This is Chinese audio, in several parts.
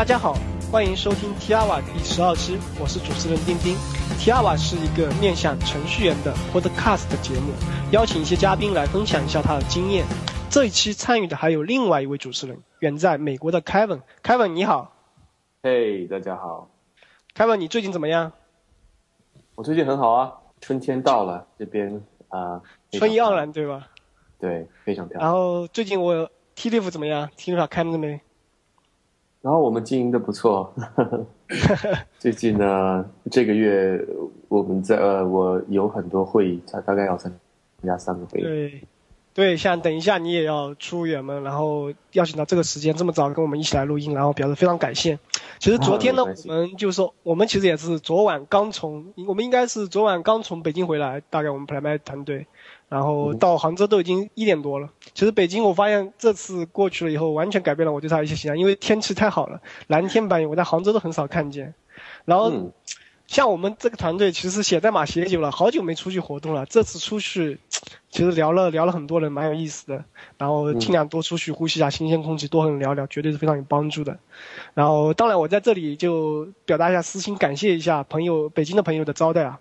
大家好，欢迎收听 t i a w a 第十二期，我是主持人丁丁。t i a w a 是一个面向程序员的 Podcast 节目，邀请一些嘉宾来分享一下他的经验。这一期参与的还有另外一位主持人，远在美国的 Kevin。Kevin 你好。嘿，大家好。Kevin 你最近怎么样？我最近很好啊，春天到了，这边啊，春意盎然，对吧？对，非常漂亮。然后最近我 T Live 怎么样？T Live 开了没？然后我们经营的不错。最近呢，这个月我们在呃，我有很多会议，大大概要参加三个会议。对。对，像等一下你也要出远门，然后邀请到这个时间这么早跟我们一起来录音，然后表示非常感谢。其实昨天呢，我们就说我们其实也是昨晚刚从，我们应该是昨晚刚从北京回来，大概我们 p l a y 团队，然后到杭州都已经一点多了。其实北京我发现这次过去了以后，完全改变了我对他一些形象，因为天气太好了，蓝天白云，我在杭州都很少看见。然后。像我们这个团队，其实写代码写久了，好久没出去活动了。这次出去，其实聊了聊了很多人，蛮有意思的。然后尽量多出去呼吸一下新鲜空气，多和人聊聊，绝对是非常有帮助的。然后当然我在这里就表达一下私心，感谢一下朋友北京的朋友的招待啊。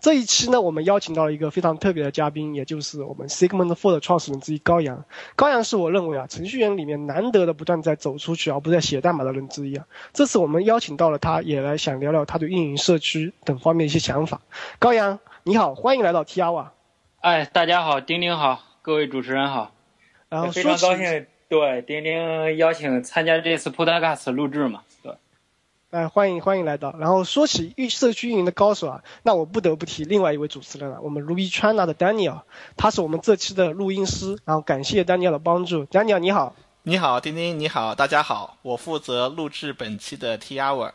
这一期呢，我们邀请到了一个非常特别的嘉宾，也就是我们 Sigmund Four 的创始人之一高阳。高阳是我认为啊，程序员里面难得的不断在走出去而不是在写代码的人之一啊。这次我们邀请到了他，也来想聊聊他对运营社区等方面一些想法。高阳，你好，欢迎来到 T R 瓦。哎，大家好，丁丁好，各位主持人好。然后非常高兴，对丁丁邀请参加这次 Podcast 录制嘛。哎，欢迎欢迎来到。然后说起运社区运营的高手啊，那我不得不提另外一位主持人了，我们 Ruby China 的 Daniel，他是我们这期的录音师。然后感谢 Daniel 的帮助，Daniel 你好。你好，丁丁你好，大家好，我负责录制本期的 T Hour。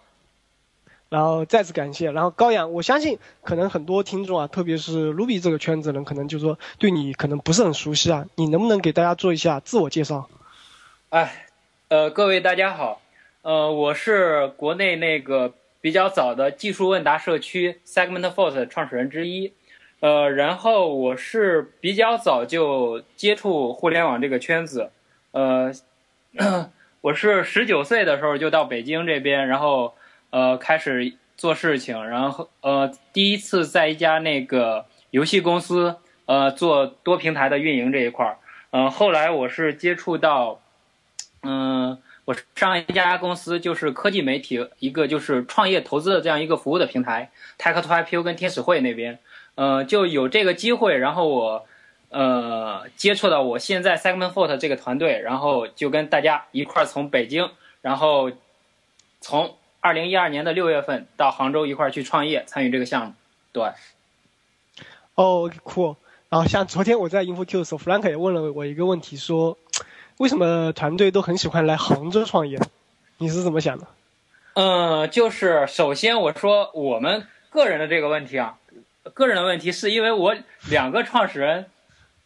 然后再次感谢。然后高阳，我相信可能很多听众啊，特别是 Ruby 这个圈子人，可能就说对你可能不是很熟悉啊，你能不能给大家做一下自我介绍？哎，呃，各位大家好。呃，我是国内那个比较早的技术问答社区 Segment Force 创始人之一，呃，然后我是比较早就接触互联网这个圈子，呃，我是十九岁的时候就到北京这边，然后呃开始做事情，然后呃第一次在一家那个游戏公司呃做多平台的运营这一块儿，嗯，后来我是接触到，嗯。我上一家公司就是科技媒体，一个就是创业投资的这样一个服务的平台，Tech to IPO 跟天使会那边，呃，就有这个机会，然后我，呃，接触到我现在 Segment Four 这个团队，然后就跟大家一块儿从北京，然后从二零一二年的六月份到杭州一块儿去创业，参与这个项目，对。哦，酷。然后像昨天我在 InfoQ 的时候，Frank 也问了我一个问题，说。为什么团队都很喜欢来杭州创业？你是怎么想的？嗯，就是首先我说我们个人的这个问题啊，个人的问题是因为我两个创始人，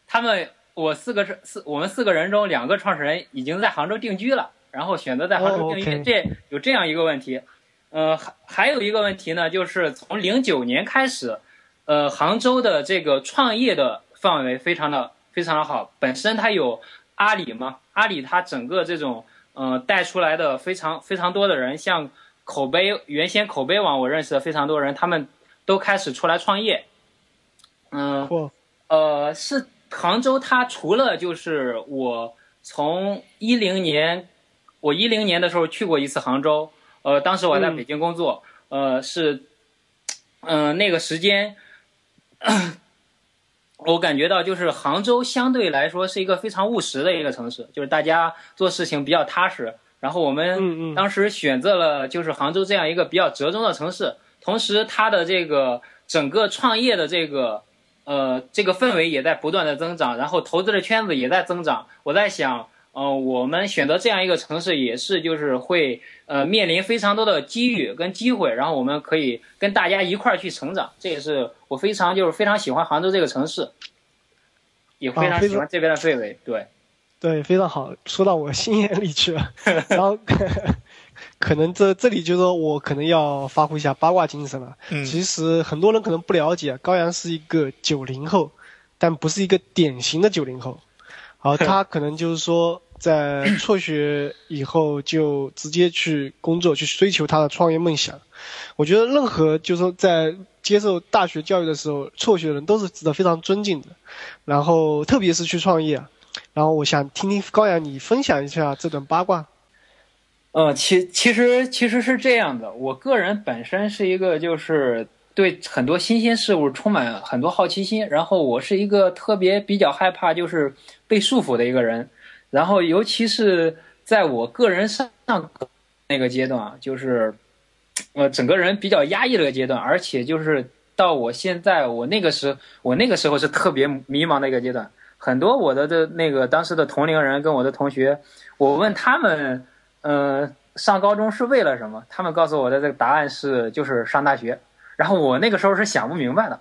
他们我四个是四我们四个人中两个创始人已经在杭州定居了，然后选择在杭州定居，这有这样一个问题。呃，还还有一个问题呢，就是从零九年开始，呃，杭州的这个创业的范围非常的非常的好，本身它有。阿里嘛，阿里它整个这种，呃，带出来的非常非常多的人，像口碑原先口碑网我认识的非常多人，他们都开始出来创业。嗯，呃，是杭州，它除了就是我从一零年，我一零年的时候去过一次杭州，呃，当时我在北京工作，呃，是，嗯，那个时间。我感觉到，就是杭州相对来说是一个非常务实的一个城市，就是大家做事情比较踏实。然后我们当时选择了就是杭州这样一个比较折中的城市，同时它的这个整个创业的这个呃这个氛围也在不断的增长，然后投资的圈子也在增长。我在想。呃，我们选择这样一个城市，也是就是会呃面临非常多的机遇跟机会，然后我们可以跟大家一块儿去成长。这也是我非常就是非常喜欢杭州这个城市，也非常喜欢这边的氛围。对，对，非常好，说到我心眼里去了。然后可能这这里就说我可能要发挥一下八卦精神了。嗯，其实很多人可能不了解，高阳是一个九零后，但不是一个典型的九零后。好，他可能就是说，在辍学以后就直接去工作，去追求他的创业梦想。我觉得任何就是说在接受大学教育的时候辍学的人都是值得非常尊敬的。然后特别是去创业，然后我想听听高阳你分享一下这段八卦。呃，其其实其实是这样的，我个人本身是一个就是对很多新鲜事物充满很多好奇心，然后我是一个特别比较害怕就是被束缚的一个人，然后尤其是在我个人上那个阶段，就是呃整个人比较压抑的阶段，而且就是到我现在我那个时我那个时候是特别迷茫的一个阶段，很多我的的那个当时的同龄人跟我的同学，我问他们。嗯，上高中是为了什么？他们告诉我的这个答案是，就是上大学。然后我那个时候是想不明白的，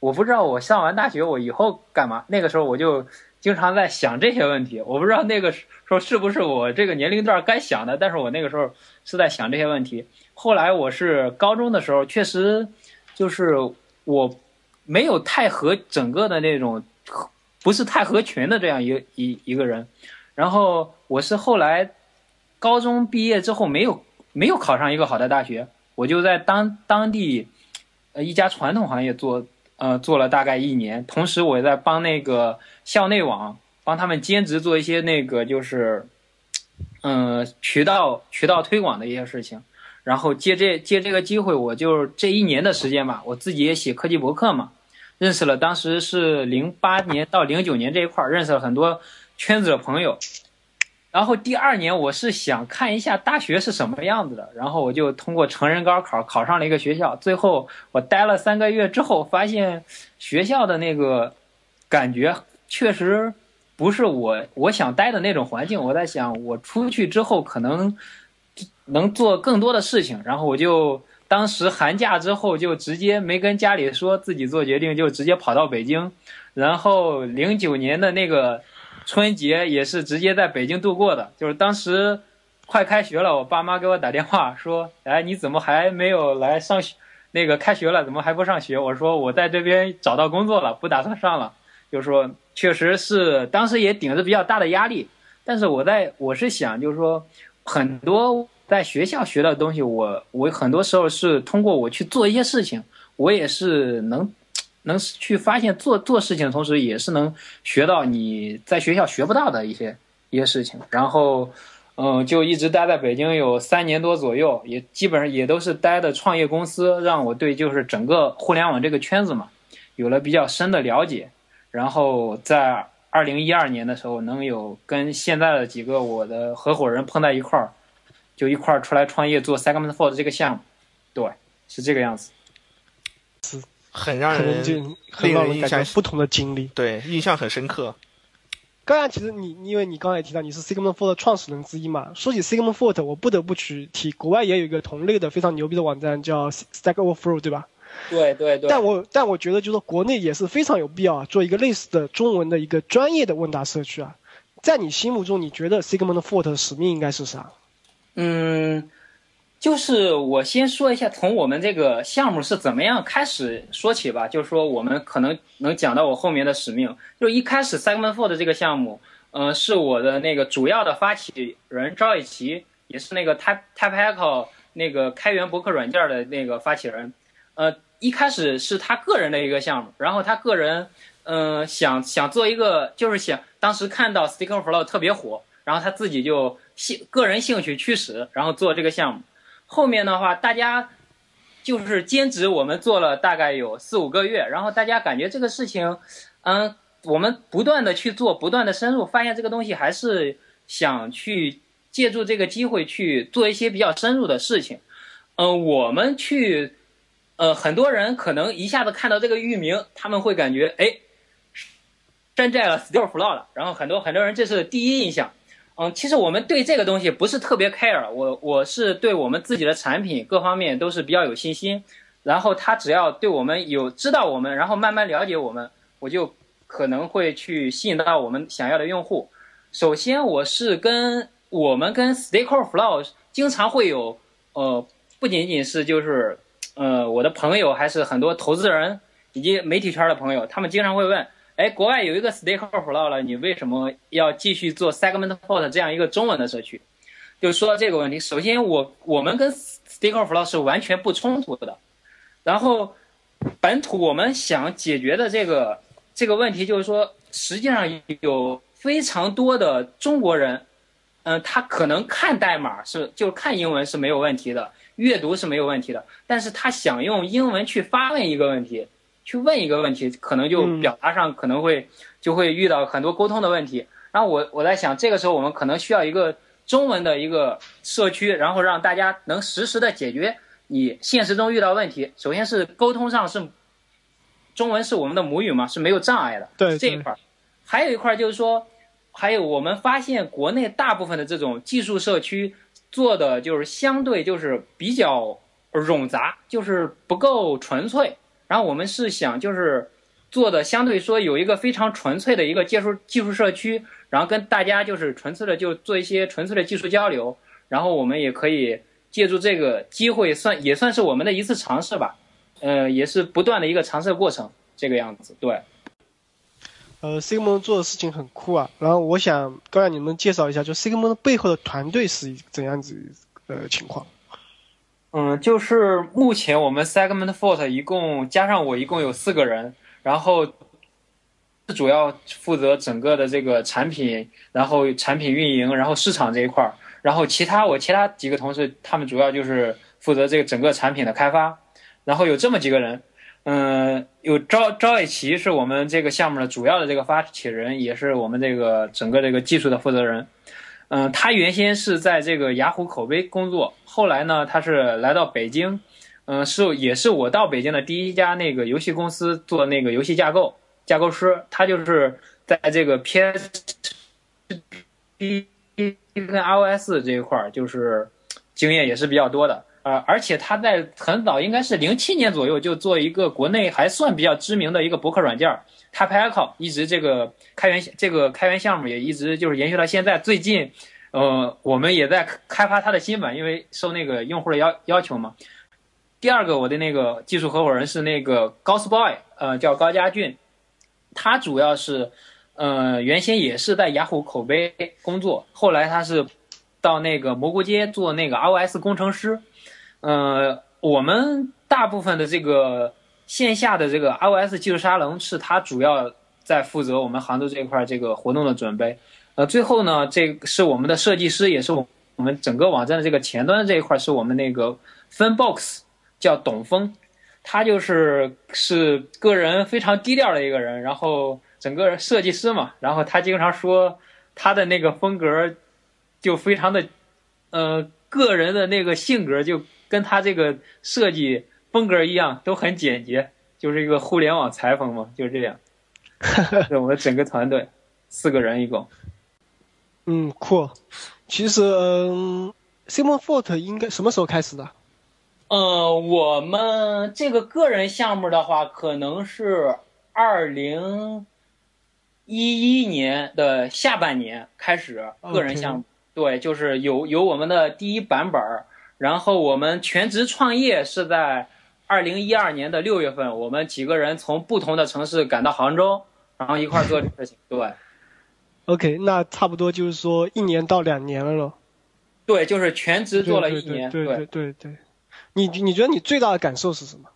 我不知道我上完大学我以后干嘛。那个时候我就经常在想这些问题。我不知道那个时候是不是我这个年龄段该想的，但是我那个时候是在想这些问题。后来我是高中的时候，确实就是我没有太合整个的那种，不是太合群的这样一一一个人。然后我是后来。高中毕业之后没有没有考上一个好的大学，我就在当当地，呃一家传统行业做呃做了大概一年，同时我在帮那个校内网帮他们兼职做一些那个就是，嗯渠道渠道推广的一些事情，然后借这借这个机会，我就这一年的时间吧，我自己也写科技博客嘛，认识了当时是零八年到零九年这一块儿认识了很多圈子的朋友。然后第二年我是想看一下大学是什么样子的，然后我就通过成人高考考上了一个学校。最后我待了三个月之后，发现学校的那个感觉确实不是我我想待的那种环境。我在想，我出去之后可能能做更多的事情。然后我就当时寒假之后就直接没跟家里说自己做决定，就直接跑到北京。然后零九年的那个。春节也是直接在北京度过的，就是当时快开学了，我爸妈给我打电话说：“哎，你怎么还没有来上学？那个开学了，怎么还不上学？”我说：“我在这边找到工作了，不打算上了。”就是说，确实是当时也顶着比较大的压力，但是我在我是想，就是说，很多在学校学到的东西，我我很多时候是通过我去做一些事情，我也是能。能去发现做做事情的同时，也是能学到你在学校学不到的一些一些事情。然后，嗯，就一直待在北京有三年多左右，也基本上也都是待的创业公司，让我对就是整个互联网这个圈子嘛，有了比较深的了解。然后在二零一二年的时候，能有跟现在的几个我的合伙人碰在一块儿，就一块儿出来创业做 Segment Four 的这个项目，对，是这个样子。很让人很让人印象不同的经历，对，印象很深刻。刚刚其实你，因为你刚才也提到你是 Sigma Four 的创始人之一嘛，说起 Sigma Four，我不得不去提，国外也有一个同类的非常牛逼的网站叫 Stack Overflow，对吧？对对对。但我但我觉得，就是国内也是非常有必要啊，做一个类似的中文的一个专业的问答社区啊。在你心目中，你觉得 Sigma Four 的使命应该是啥？嗯。就是我先说一下，从我们这个项目是怎么样开始说起吧。就是说，我们可能能讲到我后面的使命。就一开始 Segment Four 的这个项目，嗯，是我的那个主要的发起人赵一奇，也是那个 Type Type Echo 那个开源博客软件的那个发起人。呃，一开始是他个人的一个项目，然后他个人，嗯，想想做一个，就是想当时看到 Stack Overflow 特别火，然后他自己就兴个人兴趣驱使，然后做这个项目。后面的话，大家就是兼职，我们做了大概有四五个月，然后大家感觉这个事情，嗯，我们不断的去做，不断的深入，发现这个东西还是想去借助这个机会去做一些比较深入的事情。嗯，我们去，呃，很多人可能一下子看到这个域名，他们会感觉，哎，山寨了 Still Flow 了，然后很多很多人这是第一印象。嗯，其实我们对这个东西不是特别 care，我我是对我们自己的产品各方面都是比较有信心，然后他只要对我们有知道我们，然后慢慢了解我们，我就可能会去吸引到我们想要的用户。首先，我是跟我们跟 Stack Overflow 经常会有，呃，不仅仅是就是，呃，我的朋友，还是很多投资人以及媒体圈的朋友，他们经常会问。哎，国外有一个 sticker flow 了，你为什么要继续做 SegmentFort 这样一个中文的社区？就说到这个问题，首先我我们跟 sticker flow 是完全不冲突的，然后本土我们想解决的这个这个问题就是说，实际上有非常多的中国人，嗯，他可能看代码是就看英文是没有问题的，阅读是没有问题的，但是他想用英文去发问一个问题。去问一个问题，可能就表达上可能会就会遇到很多沟通的问题。然后我我在想，这个时候我们可能需要一个中文的一个社区，然后让大家能实时的解决你现实中遇到问题。首先是沟通上是中文是我们的母语嘛，是没有障碍的。对这一块，还有一块就是说，还有我们发现国内大部分的这种技术社区做的就是相对就是比较冗杂，就是不够纯粹。然后我们是想就是做的相对说有一个非常纯粹的一个技术技术社区，然后跟大家就是纯粹的就做一些纯粹的技术交流，然后我们也可以借助这个机会算也算是我们的一次尝试吧，呃，也是不断的一个尝试过程，这个样子对。呃，Sigmund 做的事情很酷啊，然后我想刚才你们介绍一下，就 Sigmund 背后的团队是怎样子呃情况。嗯，就是目前我们 SegmentFort 一共加上我一共有四个人，然后主要负责整个的这个产品，然后产品运营，然后市场这一块儿，然后其他我其他几个同事他们主要就是负责这个整个产品的开发，然后有这么几个人，嗯，有赵赵伟奇是我们这个项目的主要的这个发起人，也是我们这个整个这个技术的负责人。嗯，他原先是在这个雅虎口碑工作，后来呢，他是来到北京，嗯，是也是我到北京的第一家那个游戏公司做那个游戏架构架构师，他就是在这个 PS、跟 iOS 这一块儿，就是经验也是比较多的，呃，而且他在很早，应该是零七年左右就做一个国内还算比较知名的一个博客软件。t a p Echo 一直这个开源这个开源项目也一直就是延续到现在。最近，呃，我们也在开发它的新版，因为受那个用户的要要求嘛。第二个，我的那个技术合伙人是那个高斯 boy，呃，叫高家俊，他主要是，呃，原先也是在雅虎口碑工作，后来他是到那个蘑菇街做那个 iOS 工程师。呃，我们大部分的这个。线下的这个 iOS 技术沙龙是他主要在负责我们杭州这一块这个活动的准备，呃，最后呢，这是我们的设计师，也是我我们整个网站的这个前端这一块是我们那个分 box 叫董峰，他就是是个人非常低调的一个人，然后整个设计师嘛，然后他经常说他的那个风格就非常的，呃，个人的那个性格就跟他这个设计。风格一样，都很简洁，就是一个互联网裁缝嘛，就是这样。是我们整个团队四个人一共。嗯，酷。其实，嗯，Simon Fort 应该什么时候开始的？呃，我们这个个人项目的话，可能是二零一一年的下半年开始个人项目。对，就是有有我们的第一版本，然后我们全职创业是在。二零一二年的六月份，我们几个人从不同的城市赶到杭州，然后一块做这个事情。对，OK，那差不多就是说一年到两年了咯。对，就是全职做了一年。对对对对，你你觉得你最大的感受是什么？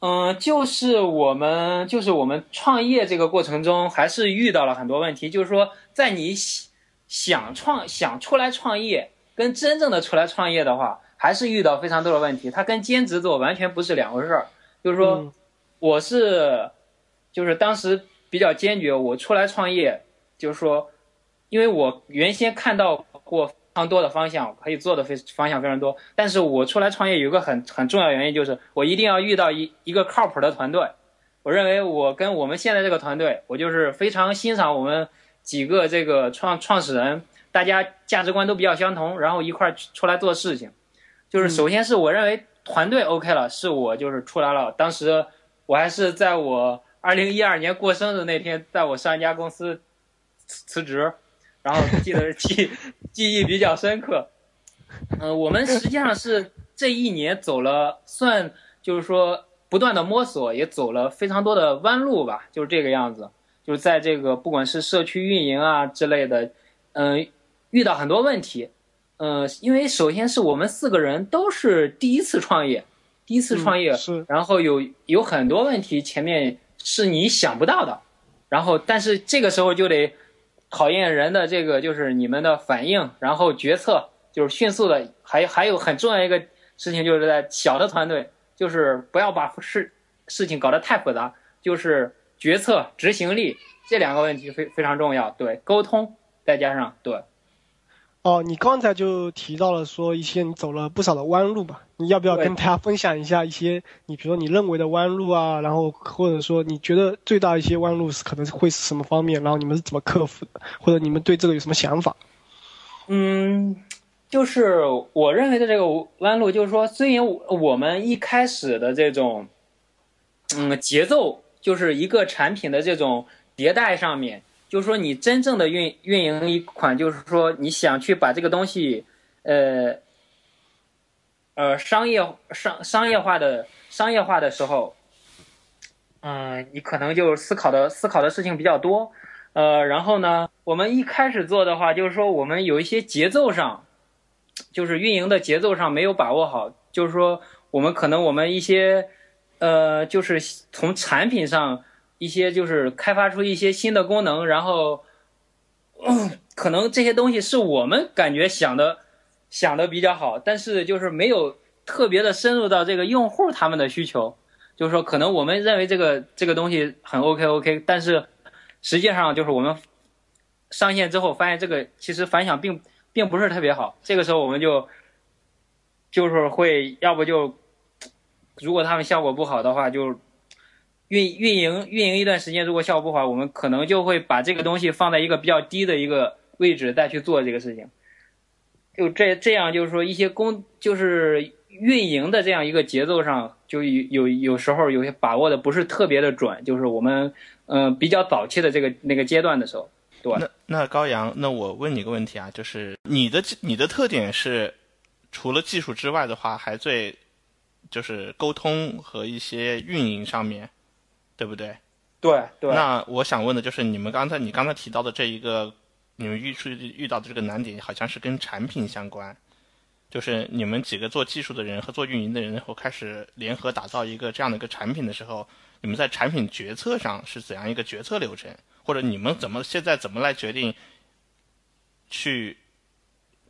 嗯，就是我们就是我们创业这个过程中，还是遇到了很多问题。就是说，在你想创想出来创业，跟真正的出来创业的话。还是遇到非常多的问题，它跟兼职做完全不是两回事儿。就是说，我是，就是当时比较坚决，我出来创业，就是说，因为我原先看到过非常多的方向可以做的非方向非常多，但是我出来创业有一个很很重要原因，就是我一定要遇到一一个靠谱的团队。我认为我跟我们现在这个团队，我就是非常欣赏我们几个这个创创始人，大家价值观都比较相同，然后一块儿出来做事情。就是首先是我认为团队 OK 了，是我就是出来了。当时我还是在我二零一二年过生日那天，在我上一家公司辞辞职，然后记得记 记忆比较深刻。嗯，我们实际上是这一年走了，算就是说不断的摸索，也走了非常多的弯路吧，就是这个样子。就是在这个不管是社区运营啊之类的，嗯，遇到很多问题。嗯，因为首先是我们四个人都是第一次创业，第一次创业，是，然后有有很多问题前面是你想不到的，然后但是这个时候就得考验人的这个就是你们的反应，然后决策就是迅速的，还还有很重要一个事情就是在小的团队，就是不要把事事情搞得太复杂，就是决策执行力这两个问题非非常重要，对，沟通再加上对。哦，你刚才就提到了说一些你走了不少的弯路吧？你要不要跟大家分享一下一些你比如说你认为的弯路啊？然后或者说你觉得最大一些弯路是可能会是什么方面？然后你们是怎么克服的？或者你们对这个有什么想法？嗯，就是我认为的这个弯路，就是说，虽然我们一开始的这种，嗯，节奏就是一个产品的这种迭代上面。就是说，你真正的运运营一款，就是说你想去把这个东西，呃，呃，商业商商业化的商业化的时候，嗯，你可能就思考的思考的事情比较多，呃，然后呢，我们一开始做的话，就是说我们有一些节奏上，就是运营的节奏上没有把握好，就是说我们可能我们一些，呃，就是从产品上。一些就是开发出一些新的功能，然后可能这些东西是我们感觉想的想的比较好，但是就是没有特别的深入到这个用户他们的需求。就是说，可能我们认为这个这个东西很 OK OK，但是实际上就是我们上线之后发现这个其实反响并并不是特别好。这个时候我们就就是会要不就如果他们效果不好的话就。运运营运营一段时间，如果效果不好，我们可能就会把这个东西放在一个比较低的一个位置再去做这个事情。就这这样，就是说一些工就是运营的这样一个节奏上，就有有有时候有些把握的不是特别的准，就是我们嗯比较早期的这个那个阶段的时候，对？那那高阳，那我问你个问题啊，就是你的你的特点是除了技术之外的话，还最就是沟通和一些运营上面。对不对？对对。那我想问的就是，你们刚才你刚才提到的这一个，你们遇出遇到的这个难点，好像是跟产品相关，就是你们几个做技术的人和做运营的人，然后开始联合打造一个这样的一个产品的时候，你们在产品决策上是怎样一个决策流程？或者你们怎么现在怎么来决定去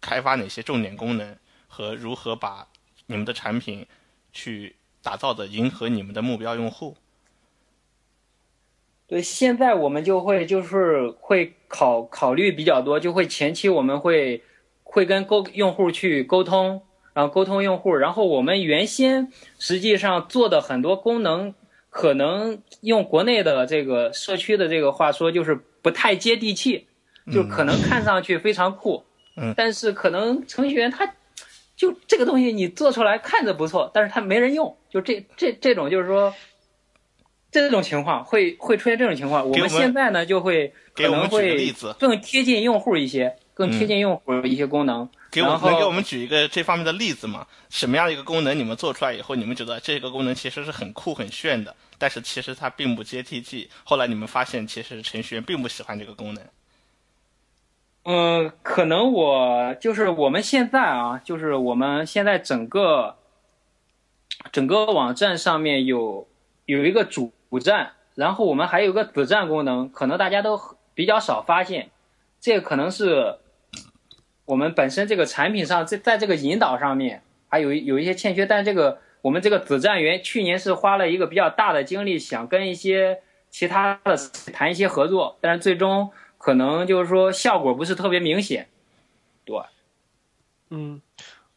开发哪些重点功能和如何把你们的产品去打造的迎合你们的目标用户？对，现在我们就会就是会考考虑比较多，就会前期我们会会跟沟用户去沟通，然后沟通用户，然后我们原先实际上做的很多功能，可能用国内的这个社区的这个话说，就是不太接地气，就可能看上去非常酷，嗯，但是可能程序员他就这个东西你做出来看着不错，但是他没人用，就这这这种就是说。这种情况会会出现这种情况，我们现在呢就会可能会更贴近用户一些，更贴近用户一些功能。给我能给我们举一个这方面的例子吗？什么样的一个功能你们做出来以后，你们觉得这个功能其实是很酷很炫的，但是其实它并不接地气。后来你们发现，其实程序员并不喜欢这个功能。嗯，可能我就是我们现在啊，就是我们现在整个整个网站上面有有一个主。主站，然后我们还有个子站功能，可能大家都比较少发现，这个可能是我们本身这个产品上在在这个引导上面还有有一些欠缺，但这个我们这个子站员去年是花了一个比较大的精力，想跟一些其他的谈一些合作，但是最终可能就是说效果不是特别明显，对，嗯。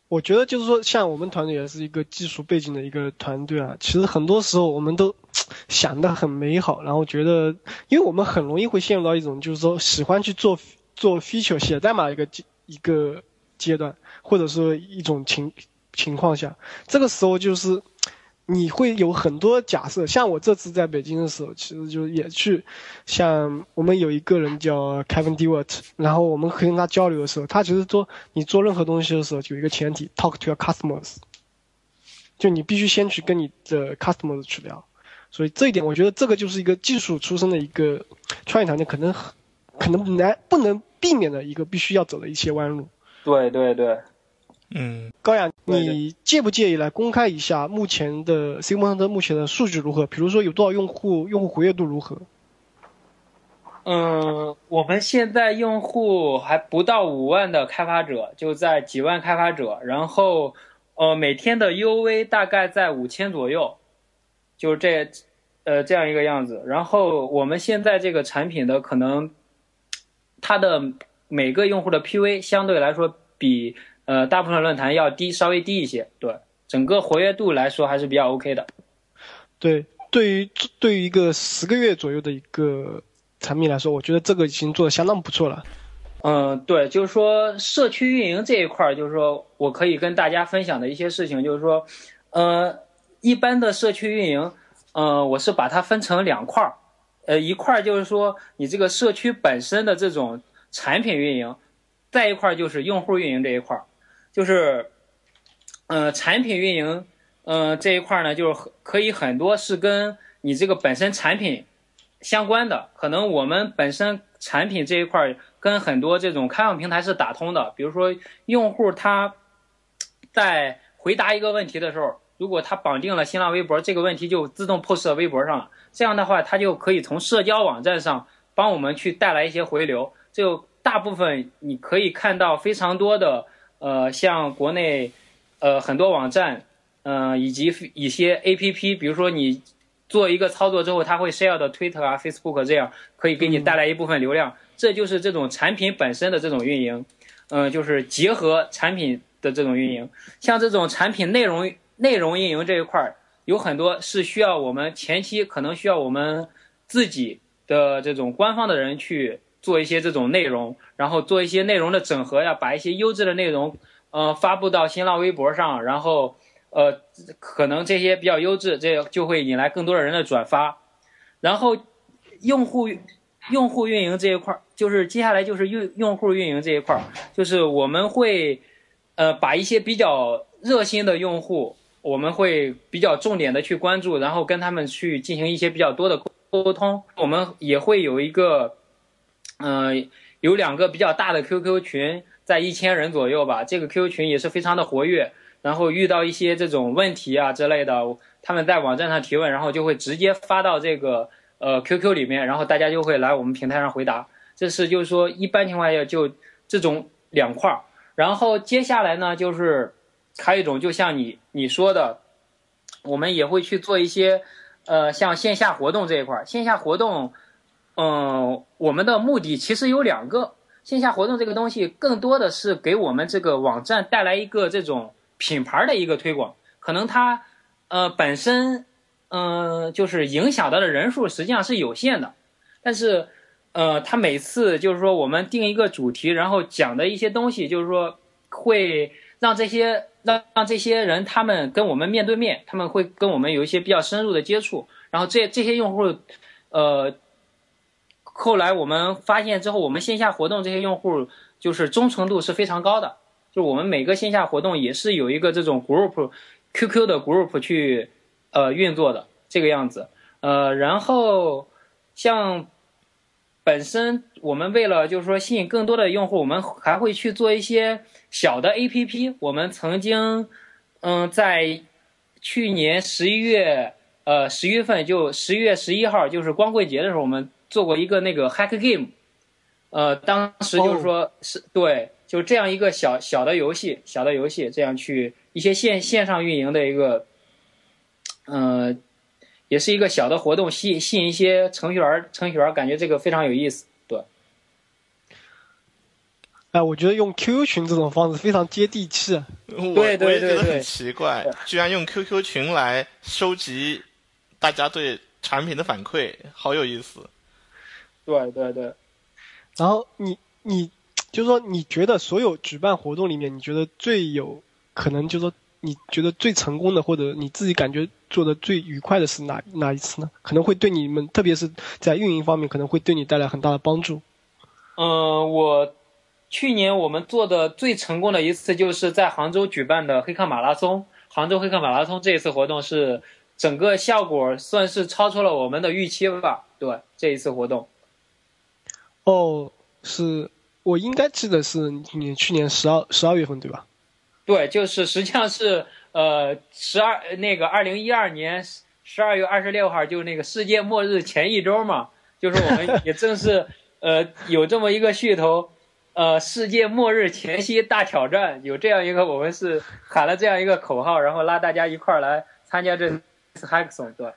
我觉得就是说，像我们团队也是一个技术背景的一个团队啊。其实很多时候我们都 想的很美好，然后觉得，因为我们很容易会陷入到一种就是说喜欢去做做 feature 写代码一个一个阶段，或者说一种情情况下，这个时候就是。你会有很多假设，像我这次在北京的时候，其实就也去，像我们有一个人叫 Kevin Dewart，然后我们跟他交流的时候，他其实说你做任何东西的时候，有一个前提，talk to your customers，就你必须先去跟你的 customers 去聊，所以这一点我觉得这个就是一个技术出身的一个创业团队可能很可能难不能避免的一个必须要走的一些弯路。对对对，嗯，高阳，你介不介意来公开一下目前的 s i m o n 的目前的数据如何？比如说有多少用户，用户活跃度如何？嗯，我们现在用户还不到五万的开发者，就在几万开发者，然后呃每天的 UV 大概在五千左右，就是这呃这样一个样子。然后我们现在这个产品的可能它的每个用户的 PV 相对来说比呃大部分论坛要低，稍微低一些。对，整个活跃度来说还是比较 OK 的。对，对于对于一个十个月左右的一个产品来说，我觉得这个已经做的相当不错了。嗯，对，就是说社区运营这一块儿，就是说我可以跟大家分享的一些事情，就是说，呃，一般的社区运营，呃，我是把它分成两块儿，呃，一块儿就是说你这个社区本身的这种产品运营，再一块儿就是用户运营这一块儿，就是，呃，产品运营，呃，这一块儿呢，就是可以很多是跟你这个本身产品相关的，可能我们本身产品这一块儿跟很多这种开放平台是打通的。比如说，用户他在回答一个问题的时候，如果他绑定了新浪微博，这个问题就自动 post 到微博上了。这样的话，他就可以从社交网站上帮我们去带来一些回流。就大部分你可以看到非常多的呃，像国内呃很多网站，呃以及一些 APP，比如说你做一个操作之后，它会 share 到 Twitter 啊、Facebook 这样，可以给你带来一部分流量。这就是这种产品本身的这种运营，嗯、就是结合产品的这种运营。像这种产品内容内容运营这一块儿，有很多是需要我们前期可能需要我们自己的这种官方的人去做一些这种内容，然后做一些内容的整合呀，把一些优质的内容呃发布到新浪微博上，然后呃可能这些比较优质，这就会引来更多的人的转发，然后用户用户运营这一块儿，就是接下来就是用用户运营这一块儿，就是我们会呃把一些比较热心的用户，我们会比较重点的去关注，然后跟他们去进行一些比较多的沟通。我们也会有一个，呃，有两个比较大的 QQ 群，在一千人左右吧。这个 QQ 群也是非常的活跃，然后遇到一些这种问题啊之类的，他们在网站上提问，然后就会直接发到这个呃 QQ 里面，然后大家就会来我们平台上回答。这是就是说一般情况下就这种两块儿。然后接下来呢，就是还有一种，就像你你说的，我们也会去做一些，呃，像线下活动这一块儿。线下活动，嗯、我们的目的其实有两个。线下活动这个东西，更多的是给我们这个网站带来一个这种品牌的一个推广。可能它，呃，本身，嗯、就是影响到的人数实际上是有限的，但是。呃，他每次就是说我们定一个主题，然后讲的一些东西，就是说会让这些让让这些人他们跟我们面对面，他们会跟我们有一些比较深入的接触。然后这这些用户，呃，后来我们发现之后，我们线下活动这些用户就是忠诚度是非常高的。就我们每个线下活动也是有一个这种 group QQ 的 group 去呃运作的这个样子。呃，然后像。本身我们为了就是说吸引更多的用户，我们还会去做一些小的 APP。我们曾经，嗯，在去年十一月，呃，十月份就十一月十一号，就是光棍节的时候，我们做过一个那个 Hack Game。呃，当时就是说是对，就这样一个小小的游戏，小的游戏，这样去一些线线上运营的一个，呃。也是一个小的活动，吸引吸引一些程序员，程序员感觉这个非常有意思。对，哎，我觉得用 QQ 群这种方式非常接地气。我对对我也觉得很奇怪，居然用 QQ 群来收集大家对产品的反馈，好有意思。对对对。然后你你就是说，你觉得所有举办活动里面，你觉得最有可能就是说，你觉得最成功的，或者你自己感觉做的最愉快的是哪哪一次呢？可能会对你们，特别是在运营方面，可能会对你带来很大的帮助。嗯，我去年我们做的最成功的一次，就是在杭州举办的黑客马拉松。杭州黑客马拉松这一次活动是整个效果算是超出了我们的预期吧？对，这一次活动。哦，是我应该记得是你去年十二十二月份对吧？对，就是实际上是呃十二那个二零一二年十二月二十六号，就是那个世界末日前一周嘛，就是我们也正是呃有这么一个噱头，呃世界末日前夕大挑战，有这样一个我们是喊了这样一个口号，然后拉大家一块儿来参加这次 hackathon，对。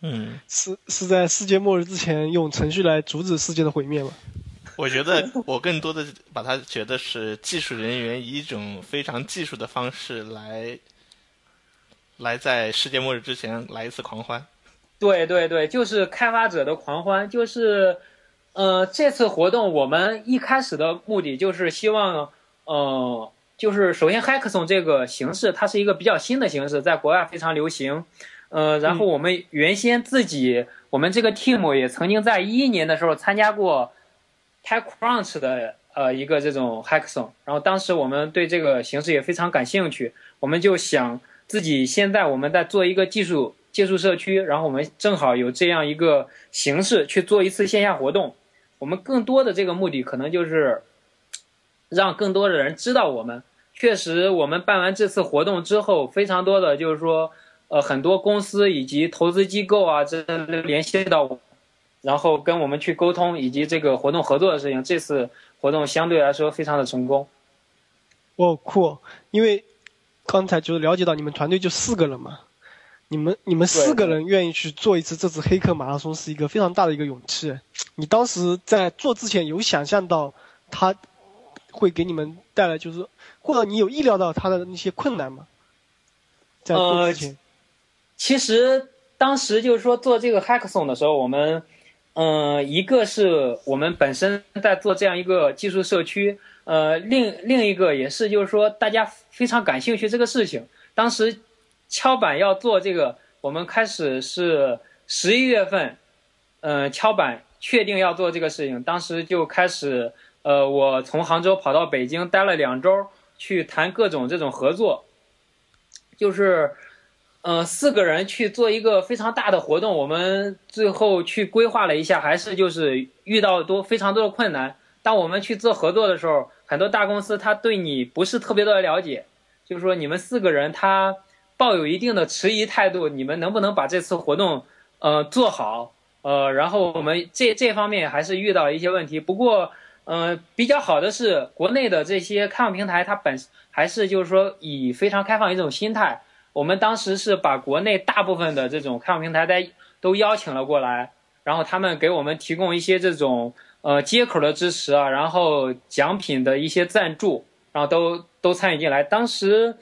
嗯，是是在世界末日之前用程序来阻止世界的毁灭吗？我觉得我更多的把它觉得是技术人员以一种非常技术的方式来，来在世界末日之前来一次狂欢。对对对，就是开发者的狂欢，就是，呃，这次活动我们一开始的目的就是希望，呃，就是首先 Hackathon 这个形式它是一个比较新的形式，在国外非常流行，呃，然后我们原先自己我们这个 team 也曾经在一一年的时候参加过 TechCrunch 的呃一个这种 Hackathon，然后当时我们对这个形式也非常感兴趣，我们就想自己现在我们在做一个技术。技术社区，然后我们正好有这样一个形式去做一次线下活动。我们更多的这个目的可能就是让更多的人知道我们。确实，我们办完这次活动之后，非常多的就是说，呃，很多公司以及投资机构啊，这联系到我，然后跟我们去沟通以及这个活动合作的事情。这次活动相对来说非常的成功。哦，酷！因为刚才就是了解到你们团队就四个人嘛。你们你们四个人愿意去做一次这次黑客马拉松，是一个非常大的一个勇气。你当时在做之前有想象到他会给你们带来，就是或者你有意料到他的那些困难吗？在做之前，其实当时就是说做这个 hackathon 的时候，我们嗯、呃，一个是我们本身在做这样一个技术社区，呃，另另一个也是就是说大家非常感兴趣这个事情，当时。敲板要做这个，我们开始是十一月份，嗯、敲板确定要做这个事情，当时就开始，呃，我从杭州跑到北京待了两周，去谈各种这种合作，就是，呃，四个人去做一个非常大的活动，我们最后去规划了一下，还是就是遇到多非常多的困难。当我们去做合作的时候，很多大公司他对你不是特别的了解，就是说你们四个人他。抱有一定的迟疑态度，你们能不能把这次活动，呃，做好？呃，然后我们这这方面还是遇到一些问题。不过，呃，比较好的是，国内的这些开放平台，它本还是就是说以非常开放一种心态。我们当时是把国内大部分的这种开放平台都都邀请了过来，然后他们给我们提供一些这种呃接口的支持啊，然后奖品的一些赞助，然后都都参与进来。当时。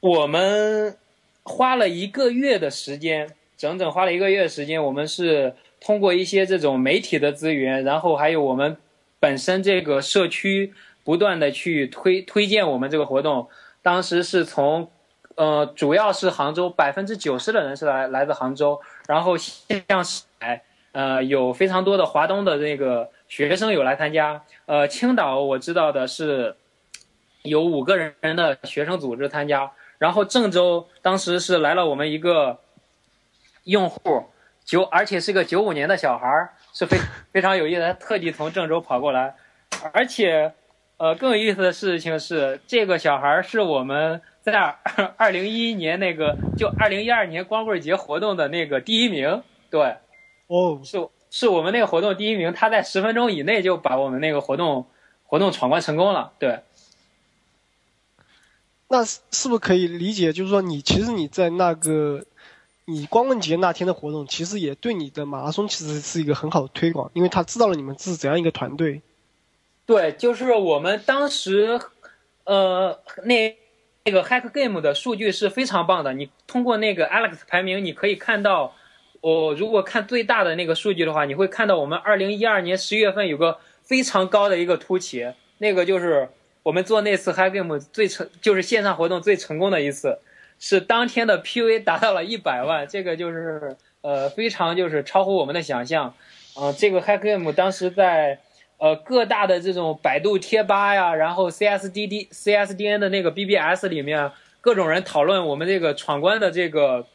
我们花了一个月的时间，整整花了一个月的时间。我们是通过一些这种媒体的资源，然后还有我们本身这个社区不断的去推推荐我们这个活动。当时是从呃，主要是杭州，百分之九十的人是来来自杭州，然后像是哎呃有非常多的华东的那个学生有来参加。呃，青岛我知道的是有五个人的学生组织参加。然后郑州当时是来了我们一个用户，九而且是个九五年的小孩儿，是非非常有意思，他特地从郑州跑过来，而且，呃，更有意思的事情是，这个小孩儿是我们在二零一一年那个就二零一二年光棍节活动的那个第一名，对，哦，是是我们那个活动第一名，他在十分钟以内就把我们那个活动活动闯关成功了，对。那是是不是可以理解，就是说你其实你在那个你光棍节那天的活动，其实也对你的马拉松其实是一个很好的推广，因为他知道了你们是怎样一个团队。对，就是我们当时，呃，那那个 Hack Game 的数据是非常棒的。你通过那个 Alex 排名，你可以看到，我、如果看最大的那个数据的话，你会看到我们二零一二年十月份有个非常高的一个突起，那个就是。我们做那次 Higame 最成就是线上活动最成功的一次，是当天的 PV 达到了一百万，这个就是呃非常就是超乎我们的想象。嗯、呃，这个 Higame 当时在呃各大的这种百度贴吧呀，然后 CSDD CSDN 的那个 BBS 里面，各种人讨论我们这个闯关的这个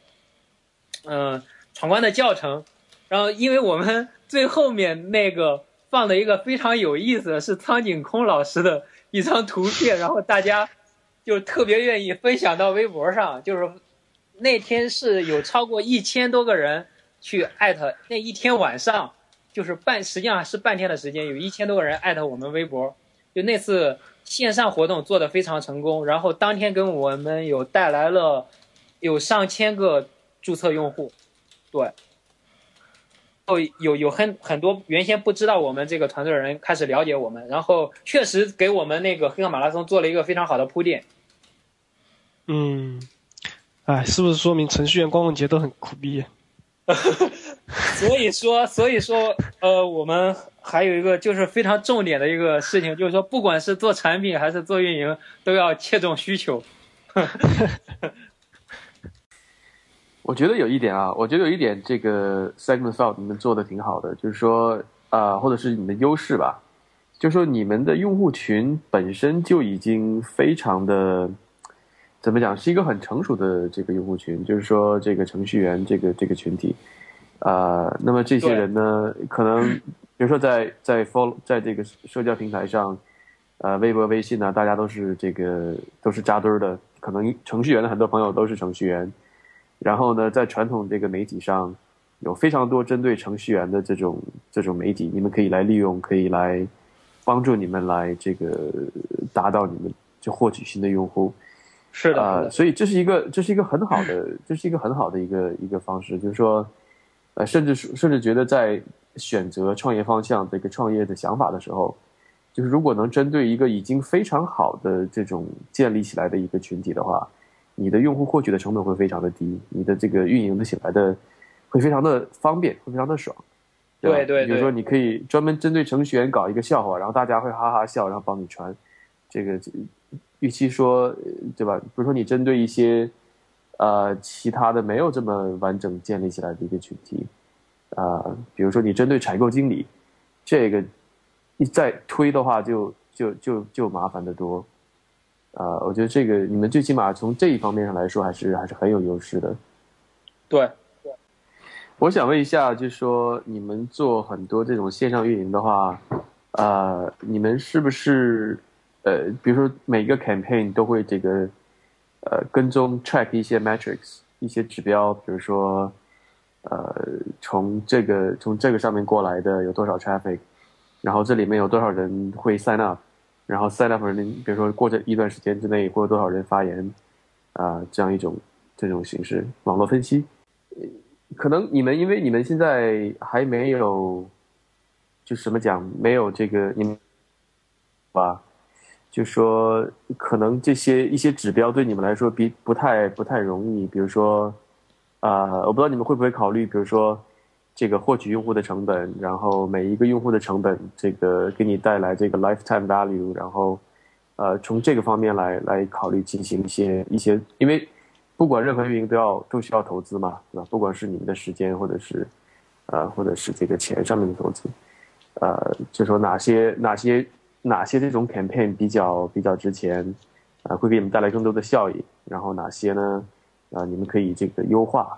嗯、呃、闯关的教程，然后因为我们最后面那个放了一个非常有意思的是苍井空老师的一张图片，然后大家就特别愿意分享到微博上，就是那天是有超过一千多个人去艾特，那一天晚上就是半，实际上是半天的时间，有一千多个人艾特我们微博，就那次线上活动做的非常成功，然后当天给我们有带来了有上千个注册用户，对。后有有很很多原先不知道我们这个团队的人开始了解我们，然后确实给我们那个黑客马拉松做了一个非常好的铺垫。嗯，哎，是不是说明程序员光棍节都很苦逼？所以说，所以说，呃，我们还有一个就是非常重点的一个事情，就是说，不管是做产品还是做运营，都要切中需求。我觉得有一点啊，我觉得有一点，这个 segment file 你们做的挺好的，就是说，啊，或者是你们的优势吧，就是说你们的用户群本身就已经非常的，怎么讲，是一个很成熟的这个用户群，就是说这个程序员这个这个群体，啊，那么这些人呢，可能比如说在在 follow 在这个社交平台上，呃，微博、微信呢，大家都是这个都是扎堆儿的，可能程序员的很多朋友都是程序员。然后呢，在传统这个媒体上，有非常多针对程序员的这种这种媒体，你们可以来利用，可以来帮助你们来这个达到你们就获取新的用户。是的，啊，所以这是一个这是一个很好的这是一个很好的一个一个方式，就是说，呃，甚至甚至觉得在选择创业方向这个创业的想法的时候，就是如果能针对一个已经非常好的这种建立起来的一个群体的话。你的用户获取的成本会非常的低，你的这个运营的起来的会非常的方便，会非常的爽。对对，比如说你可以专门针对程序员搞一个笑话，然后大家会哈哈笑，然后帮你传。这个预期说对吧？比如说你针对一些呃其他的没有这么完整建立起来的一个群体啊，比如说你针对采购经理，这个一再推的话，就就就就麻烦的多。啊，我觉得这个你们最起码从这一方面上来说，还是还是很有优势的。对，对。我想问一下，就是说你们做很多这种线上运营的话，呃，你们是不是呃，比如说每个 campaign 都会这个呃跟踪 track 一些 metrics 一些指标，比如说呃从这个从这个上面过来的有多少 traffic，然后这里面有多少人会 sign up。然后 set up 人，比如说过这一段时间之内，会有多少人发言，啊，这样一种这种形式网络分析，可能你们因为你们现在还没有，就什么讲没有这个你们吧，就说可能这些一些指标对你们来说比不太不太容易，比如说啊，我不知道你们会不会考虑，比如说。这个获取用户的成本，然后每一个用户的成本，这个给你带来这个 lifetime value，然后，呃，从这个方面来来考虑进行一些一些，因为不管任何运营都要都需要投资嘛，对吧？不管是你们的时间，或者是，呃，或者是这个钱上面的投资，呃，就说哪些哪些哪些这种 campaign 比较比较值钱，啊，会给你们带来更多的效益，然后哪些呢？啊，你们可以这个优化。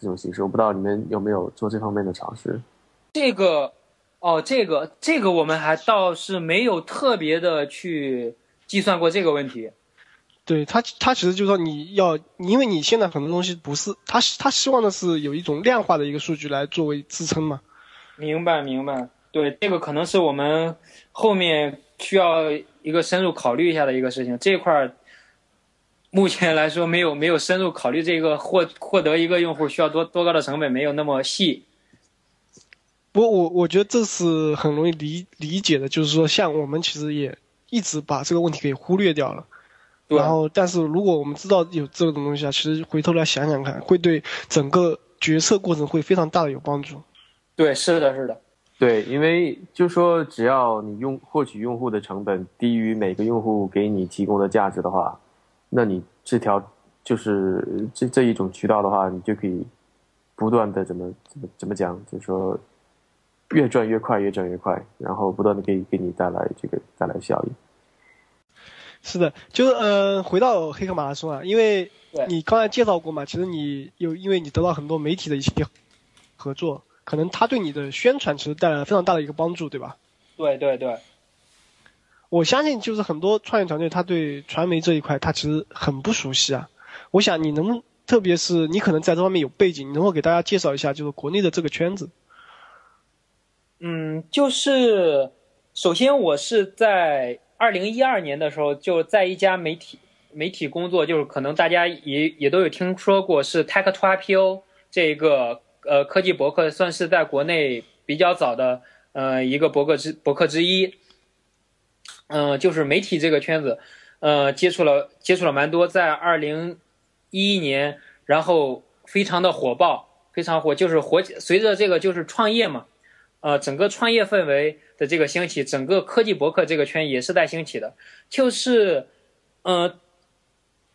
这种形式，我不知道你们有没有做这方面的尝试。这个，哦，这个，这个我们还倒是没有特别的去计算过这个问题。对他，他其实就是说你要，因为你现在很多东西不是他，他希望的是有一种量化的一个数据来作为支撑嘛。明白，明白。对，这个可能是我们后面需要一个深入考虑一下的一个事情。这块儿。目前来说，没有没有深入考虑这个获获得一个用户需要多多高的成本，没有那么细。不过我我觉得这是很容易理理解的，就是说，像我们其实也一直把这个问题给忽略掉了。然后，但是如果我们知道有这种东西啊，其实回头来想想看，会对整个决策过程会非常大的有帮助。对，是的，是的。对，因为就说只要你用获取用户的成本低于每个用户给你提供的价值的话。那你这条就是这这一种渠道的话，你就可以不断的怎么怎么怎么讲，就是说越赚越快，越赚越快，然后不断的给给你带来这个带来效益。是的，就是呃，回到黑客马拉松啊，因为你刚才介绍过嘛，其实你有因为你得到很多媒体的一些合作，可能他对你的宣传其实带来了非常大的一个帮助，对吧？对对对，我相信就是很多创业团队，他对传媒这一块他其实很不熟悉啊。我想你能，特别是你可能在这方面有背景，你能否给大家介绍一下，就是国内的这个圈子？嗯，就是首先我是在二零一二年的时候就在一家媒体媒体工作，就是可能大家也也都有听说过，是 Tech to IPO 这个呃科技博客，算是在国内比较早的呃一个博客之博客之一。嗯、就是媒体这个圈子，呃，接触了接触了蛮多，在二零一一年，然后非常的火爆，非常火，就是火，随着这个就是创业嘛。呃，整个创业氛围的这个兴起，整个科技博客这个圈也是在兴起的。就是，呃，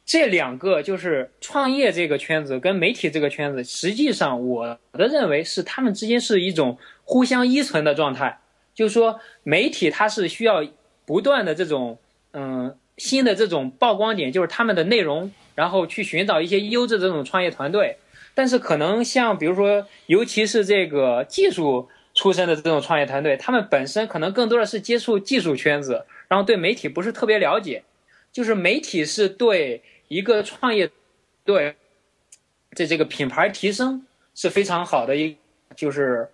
这两个就是创业这个圈子跟媒体这个圈子，实际上我的认为是他们之间是一种互相依存的状态。就是说，媒体它是需要不断的这种嗯新的这种曝光点，就是他们的内容，然后去寻找一些优质的这种创业团队。但是可能像比如说，尤其是这个技术。出身的这种创业团队，他们本身可能更多的是接触技术圈子，然后对媒体不是特别了解。就是媒体是对一个创业对这这个品牌提升是非常好的一，就是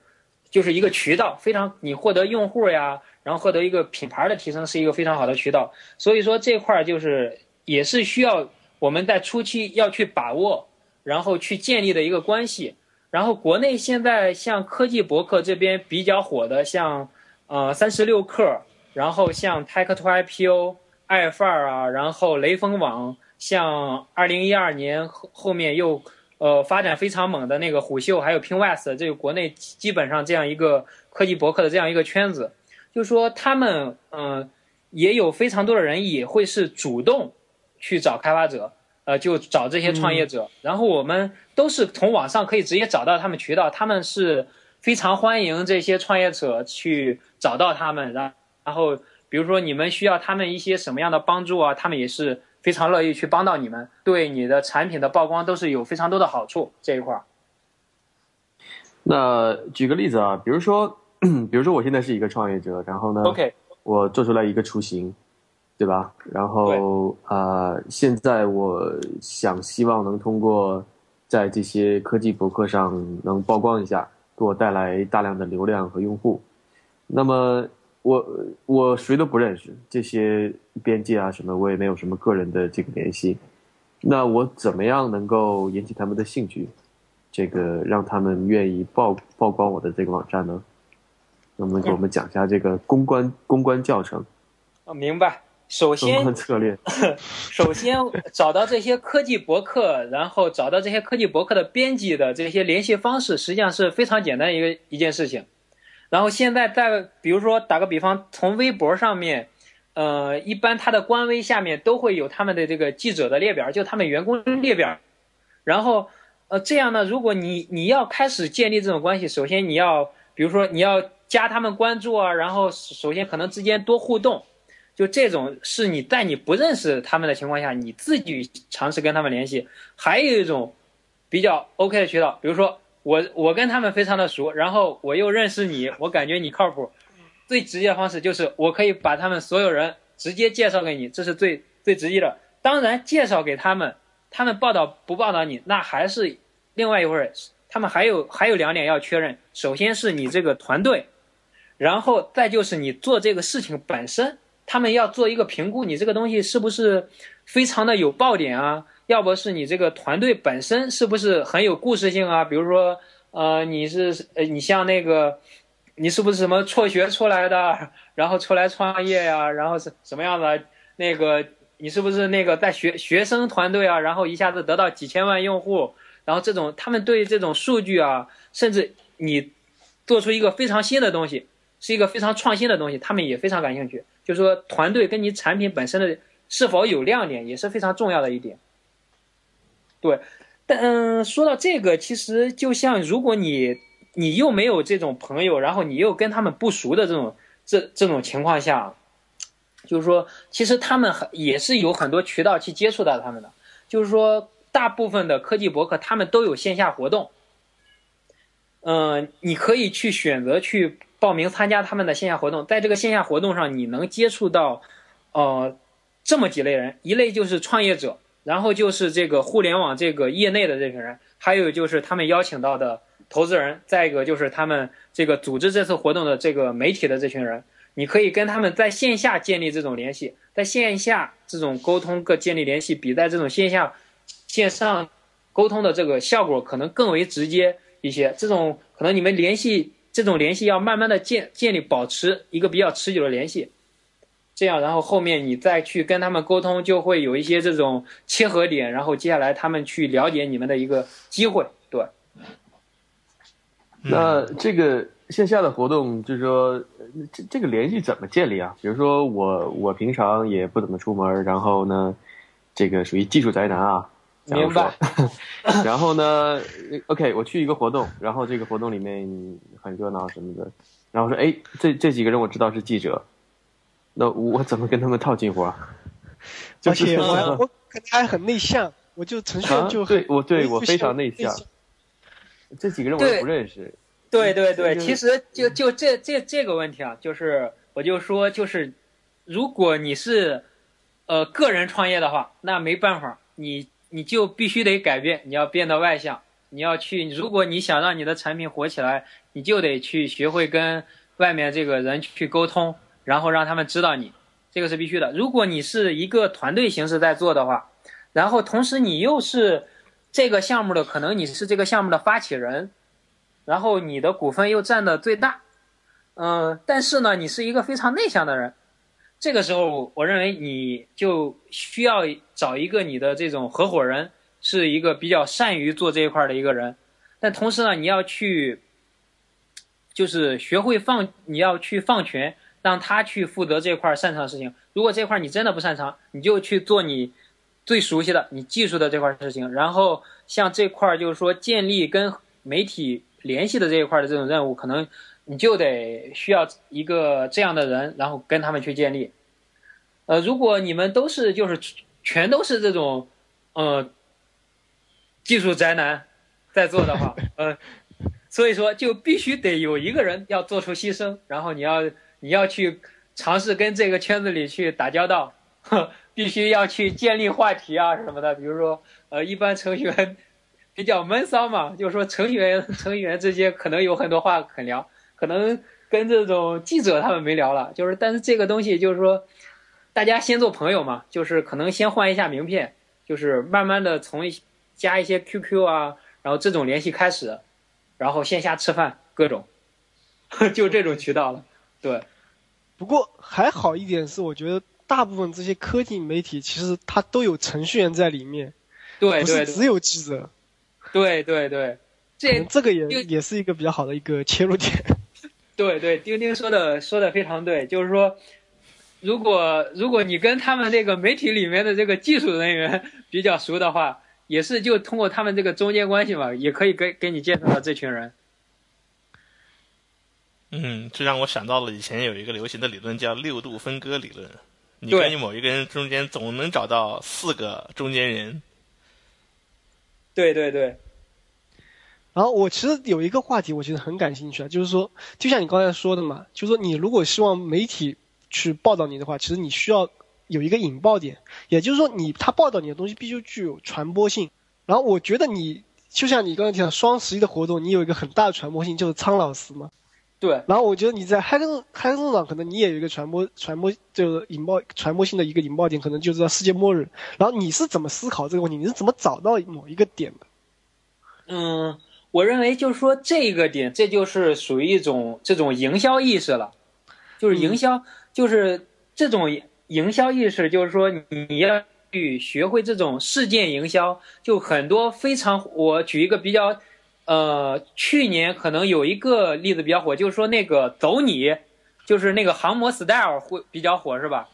就是一个渠道，非常你获得用户呀，然后获得一个品牌的提升是一个非常好的渠道。所以说这块儿就是也是需要我们在初期要去把握，然后去建立的一个关系。然后国内现在像科技博客这边比较火的，像呃三十六氪，然后像 Tech to IPO、爱范儿啊，然后雷锋网，像二零一二年后后面又呃发展非常猛的那个虎嗅，还有 PingWest，这个国内基本上这样一个科技博客的这样一个圈子，就是说他们嗯、呃、也有非常多的人也会是主动去找开发者。呃，就找这些创业者，嗯、然后我们都是从网上可以直接找到他们渠道，他们是非常欢迎这些创业者去找到他们，然然后比如说你们需要他们一些什么样的帮助啊，他们也是非常乐意去帮到你们，对你的产品的曝光都是有非常多的好处这一块。那举个例子啊，比如说，比如说我现在是一个创业者，然后呢 OK，我做出来一个雏形。对吧？然后啊、呃，现在我想希望能通过在这些科技博客上能曝光一下，给我带来大量的流量和用户。那么我我谁都不认识，这些边界啊什么，我也没有什么个人的这个联系。那我怎么样能够引起他们的兴趣？这个让他们愿意曝曝光我的这个网站呢？能不能给我们讲一下这个公关公关教程？哦，明白。首先，策略。首先找到这些科技博客，然后找到这些科技博客的编辑的这些联系方式，实际上是非常简单一个一件事情。然后现在在，比如说打个比方，从微博上面，呃，一般它的官微下面都会有他们的这个记者的列表，就他们员工列表。然后，呃，这样呢，如果你你要开始建立这种关系，首先你要，比如说你要加他们关注啊，然后首先可能之间多互动。就这种是你在你不认识他们的情况下，你自己尝试跟他们联系。还有一种比较 OK 的渠道，比如说我我跟他们非常的熟，然后我又认识你，我感觉你靠谱。最直接的方式就是我可以把他们所有人直接介绍给你，这是最最直接的。当然，介绍给他们，他们报道不报道你，那还是另外一回事。他们还有还有两点要确认，首先是你这个团队，然后再就是你做这个事情本身。他们要做一个评估，你这个东西是不是非常的有爆点啊？要不是你这个团队本身是不是很有故事性啊？比如说，呃，你是呃，你像那个，你是不是什么辍学出来的，然后出来创业呀、然后是什么样的？那个你是不是那个在学学生团队啊？然后一下子得到几千万用户，然后这种他们对这种数据啊，甚至你做出一个非常新的东西，是一个非常创新的东西，他们也非常感兴趣。就是说，团队跟你产品本身的是否有亮点也是非常重要的一点。对，但嗯，说到这个，其实就像如果你你又没有这种朋友，然后你又跟他们不熟的这种这这种情况下，就是说，其实他们很也是有很多渠道去接触到他们的。就是说，大部分的科技博客他们都有线下活动。嗯、你可以去选择去报名参加他们的线下活动，在这个线下活动上，你能接触到，呃，这么几类人，一类就是创业者，然后就是这个互联网这个业内的这群人，还有就是他们邀请到的投资人，再一个就是他们这个组织这次活动的这个媒体的这群人，你可以跟他们在线下建立这种联系，在线下这种沟通各建立联系，比在这种线下线上沟通的这个效果可能更为直接一些。这种可能你们联系这种联系要慢慢的建建立，保持一个比较持久的联系。这样，然后后面你再去跟他们沟通，就会有一些这种切合点，然后接下来他们去了解你们的一个机会。对，那这个线下的活动，就是说，呃这这个联系怎么建立啊？比如说我我平常也不怎么出门，然后呢，这个属于技术宅男啊。明白。然后呢，OK，我去一个活动，然后这个活动里面很热闹什么的，然后说，哎，这这几个人我知道是记者，那我怎么跟他们套近乎啊？就而是且我还 我可能还很内向，我就程序员啊就很对我对我非常内向，这几个人我不认识。对对对，其实就就这这这个问题啊，就是我就说，就是如果你是呃个人创业的话，那没办法，你你就必须得改变，你要变得外向，你要去，如果你想让你的产品火起来，你就得去学会跟外面这个人去沟通，然后让他们知道你，这个是必须的。如果你是一个团队形式在做的话，然后同时你又是这个项目的，可能你是这个项目的发起人。然后你的股份又占的最大，嗯、但是呢，你是一个非常内向的人，这个时候我认为你就需要找一个你的这种合伙人，是一个比较善于做这一块的一个人，但同时呢，你要去，就是学会放，你要去放权，让他去负责这块擅长的事情。如果这块你真的不擅长，你就去做你最熟悉的、你技术的这块事情，然后像这块就是说建立跟媒体联系的这一块的这种任务，可能你就得需要一个这样的人，然后跟他们去建立。呃，如果你们都是就是全都是这种呃技术宅男在做的话，嗯，所以说就必须得有一个人要做出牺牲，然后你要你要去尝试跟这个圈子里去打交道，呵 必须要去建立话题啊什么的，比如说呃，一般程序员比较闷骚嘛，就是说程序员 程序员之间可能有很多话可聊，可能跟这种记者他们没聊了，就是但是这个东西就是说，大家先做朋友嘛，就是可能先换一下名片，就是慢慢的从一加一些 QQ 啊，然后这种联系开始，然后线下吃饭各种，就这种渠道了，对。不过还好一点是，我觉得大部分这些科技媒体其实它都有程序员在里面，对对只有记者。对对对，这这个也也是一个比较好的一个切入点。对对，丁丁说的说的非常对，就是说，如果如果你跟他们那个媒体里面的这个技术人员 比较熟的话，也是就通过他们这个中间关系嘛，也可以给给你介绍到这群人。嗯，这让我想到了以前有一个流行的理论叫六度分割理论。你对跟某一个人中间总能找到四个中间人。对对对，然后我其实有一个话题，我觉得很感兴趣啊，就是说，就像你刚才说的嘛，就是说你如果希望媒体去报道你的话，其实你需要有一个引爆点，也就是说你他报道你的东西必须具有传播性。然后我觉得你就像你刚才提到双十一的活动，你有一个很大的传播性，就是苍老师嘛。对然后我觉得你在嗨克动嗨克动上，可能你也有一个传播传播就是引爆传播性的一个引爆点，可能就是叫世界末日。然后你是怎么思考这个问题？你是怎么找到某一个点的？嗯，我认为就是说这个点，这就是属于一种这种营销意识了，就是营销，就是这种营销意识，就是说你要去学会这种事件营销，就很多非常，我举一个比较，呃，去年可能有一个例子比较火，就是说那个走你，就是那个航模 style 会比较火，是吧？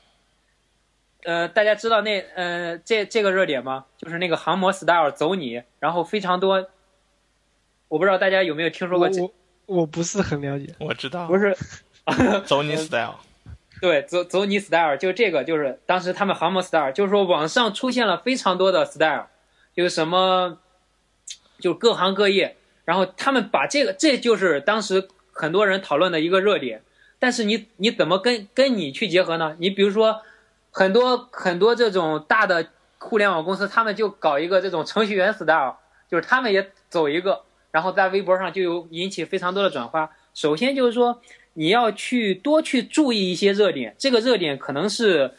呃，大家知道那呃这这个热点吗？就是那个航模 style 走你，然后非常多，我不知道大家有没有听说过这，我我我不是很了解。我知道，不是，走你 style。对，走走你 style 就这个，就是当时他们航模 style，就是说网上出现了非常多的 style，就是什么，就各行各业，然后他们把这个，这就是当时很多人讨论的一个热点。但是你你怎么跟跟你去结合呢？你比如说，很多很多这种大的互联网公司，他们就搞一个这种程序员 style，就是他们也走一个，然后在微博上就有引起非常多的转发。首先就是说，你要去多去注意一些热点，这个热点可能是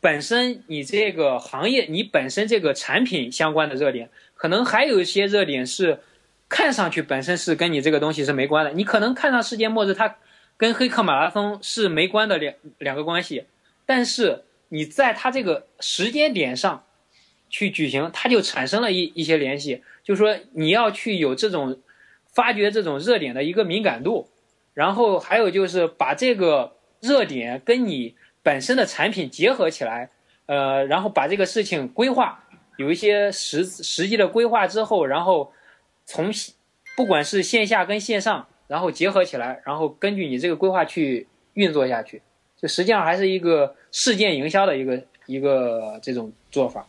本身你这个行业、你本身这个产品相关的热点，可能还有一些热点是看上去本身是跟你这个东西是没关的。你可能看上世界末日，它。跟黑客马拉松是没关的两两个关系，但是你在它这个时间点上，去举行，它就产生了一一些联系。就是说你要去有这种发掘这种热点的一个敏感度，然后还有就是把这个热点跟你本身的产品结合起来，呃，然后把这个事情规划，有一些实实际的规划之后，然后从不管是线下跟线上。然后结合起来，然后根据你这个规划去运作下去，就实际上还是一个事件营销的一个一个这种做法。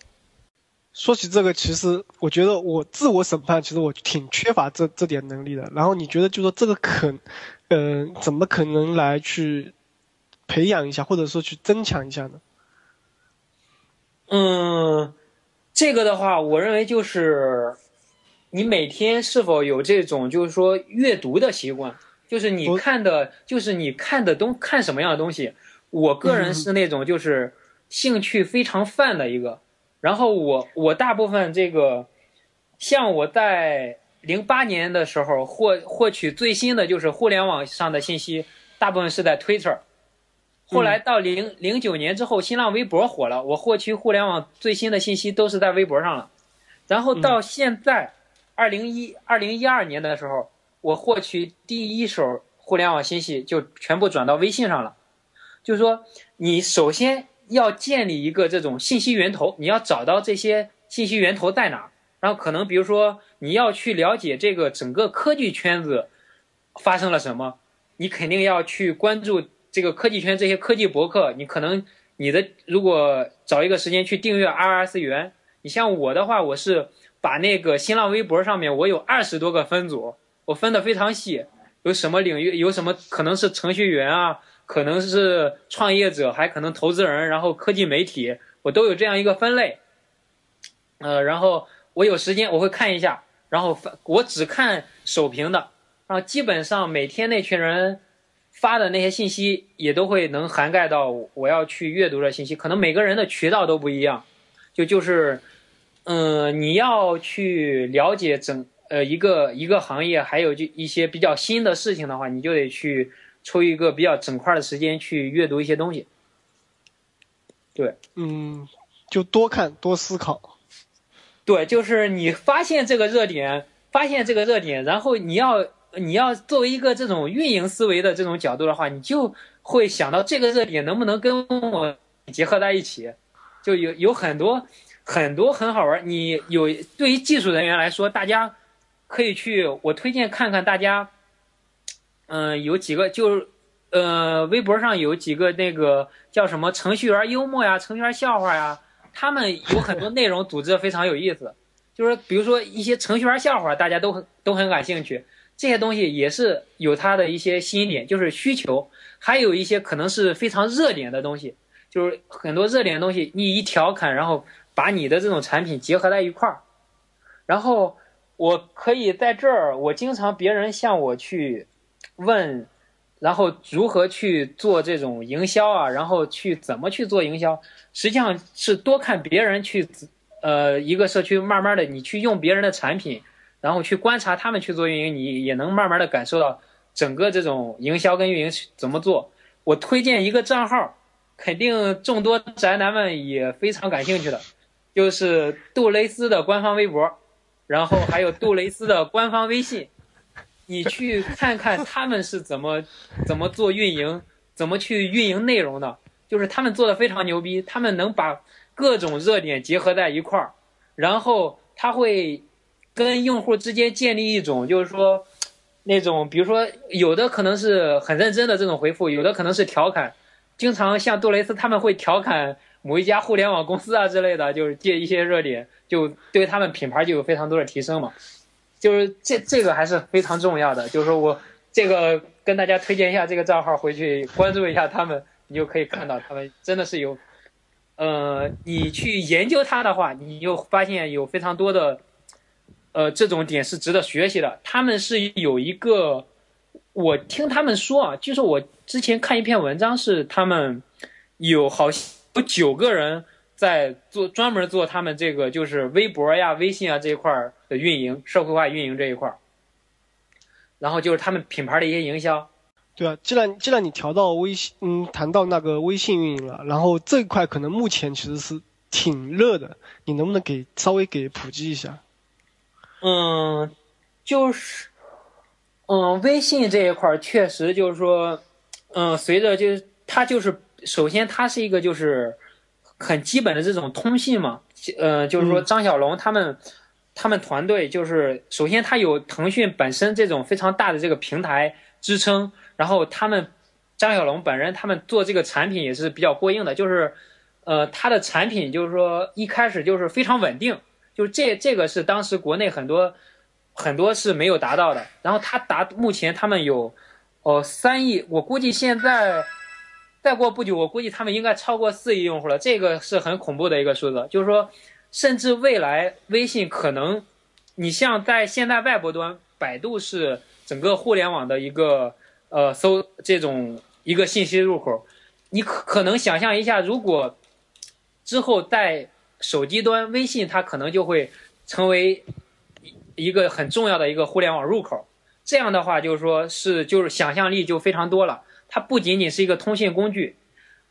说起这个，其实我觉得我自我审判，其实我挺缺乏这这点能力的。然后你觉得，就说这个可，嗯，怎么可能来去培养一下，或者说去增强一下呢？嗯，这个的话，我认为就是。你每天是否有这种就是说阅读的习惯？就是你看的，就是你看的东看什么样的东西？我个人是那种就是兴趣非常泛的一个。然后我我大部分这个，像我在零八年的时候获获取最新的就是互联网上的信息，大部分是在 Twitter。后来到零零九年之后，新浪微博火了，我获取互联网最新的信息都是在微博上了。然后到现在。二零一二零一二年的时候，我获取第一手互联网信息就全部转到微信上了。就是说，你首先要建立一个这种信息源头，你要找到这些信息源头在哪。然后可能比如说你要去了解这个整个科技圈子发生了什么，你肯定要去关注这个科技圈这些科技博客。你可能你的如果找一个时间去订阅 RS 源，你像我的话，我是。把那个新浪微博上面，我有二十多个分组，我分的非常细，有什么领域，有什么可能是程序员啊，可能是创业者，还可能投资人，然后科技媒体，我都有这样一个分类。呃，然后我有时间我会看一下，然后发我只看首屏的，然后基本上每天那群人发的那些信息也都会能涵盖到我要去阅读的信息，可能每个人的渠道都不一样，就就是。嗯，你要去了解整呃一个一个行业，还有就一些比较新的事情的话，你就得去抽一个比较整块的时间去阅读一些东西。对，嗯，就多看多思考。对，就是你发现这个热点，发现这个热点，然后你要你要作为一个这种运营思维的这种角度的话，你就会想到这个热点能不能跟我结合在一起，就有有很多。很多很好玩，你有对于技术人员来说，大家可以去，我推荐看看大家，嗯，有几个就是，呃，微博上有几个那个叫什么程序员幽默呀，程序员笑话呀，他们有很多内容组织非常有意思，就是比如说一些程序员笑话，大家都很都很感兴趣，这些东西也是有它的一些吸引点，就是需求，还有一些可能是非常热点的东西，就是很多热点的东西，你一调侃，然后。把你的这种产品结合在一块儿，然后我可以在这儿，我经常别人向我去问，然后如何去做这种营销啊，然后去怎么去做营销，实际上是多看别人去，呃，一个社区慢慢的你去用别人的产品，然后去观察他们去做运营，你也能慢慢的感受到整个这种营销跟运营怎么做。我推荐一个账号，肯定众多宅男们也非常感兴趣的。就是杜蕾斯的官方微博，然后还有杜蕾斯的官方微信，你去看看他们是怎么 怎么做运营，怎么去运营内容的。就是他们做的非常牛逼，他们能把各种热点结合在一块儿，然后他会跟用户之间建立一种，就是说那种，比如说有的可能是很认真的这种回复，有的可能是调侃，经常像杜蕾斯他们会调侃。某一家互联网公司啊之类的，就是借一些热点，就对他们品牌就有非常多的提升嘛。就是这这个还是非常重要的。就是说我这个跟大家推荐一下这个账号，回去关注一下他们，你就可以看到他们真的是有，呃，你去研究它的话，你就发现有非常多的，呃，这种点是值得学习的。他们是有一个，我听他们说啊，就是我之前看一篇文章，是他们有好像有九个人。在做专门做他们这个就是微博呀、微信啊这一块的运营、社会化运营这一块然后就是他们品牌的一些营销。对啊，既然既然你调到微信，嗯，谈到那个微信运营了，然后这一块可能目前其实是挺热的，你能不能给稍微给普及一下？嗯，就是，嗯，微信这一块确实就是说，嗯，随着就是它就是首先它是一个就是。很基本的这种通信嘛，呃，就是说张小龙他们，他们团队就是首先他有腾讯本身这种非常大的这个平台支撑，然后他们张小龙本人他们做这个产品也是比较过硬的，就是，呃，他的产品就是说一开始就是非常稳定，就是这这个是当时国内很多很多是没有达到的，然后他达目前他们有，哦三亿，我估计现在。再过不久，我估计他们应该超过四亿用户了，这个是很恐怖的一个数字。就是说，甚至未来微信可能，你像在现在外部端，百度是整个互联网的一个呃搜这种一个信息入口，你可可能想象一下，如果之后在手机端，微信它可能就会成为一个很重要的一个互联网入口。这样的话，就是说是就是想象力就非常多了。它不仅仅是一个通信工具，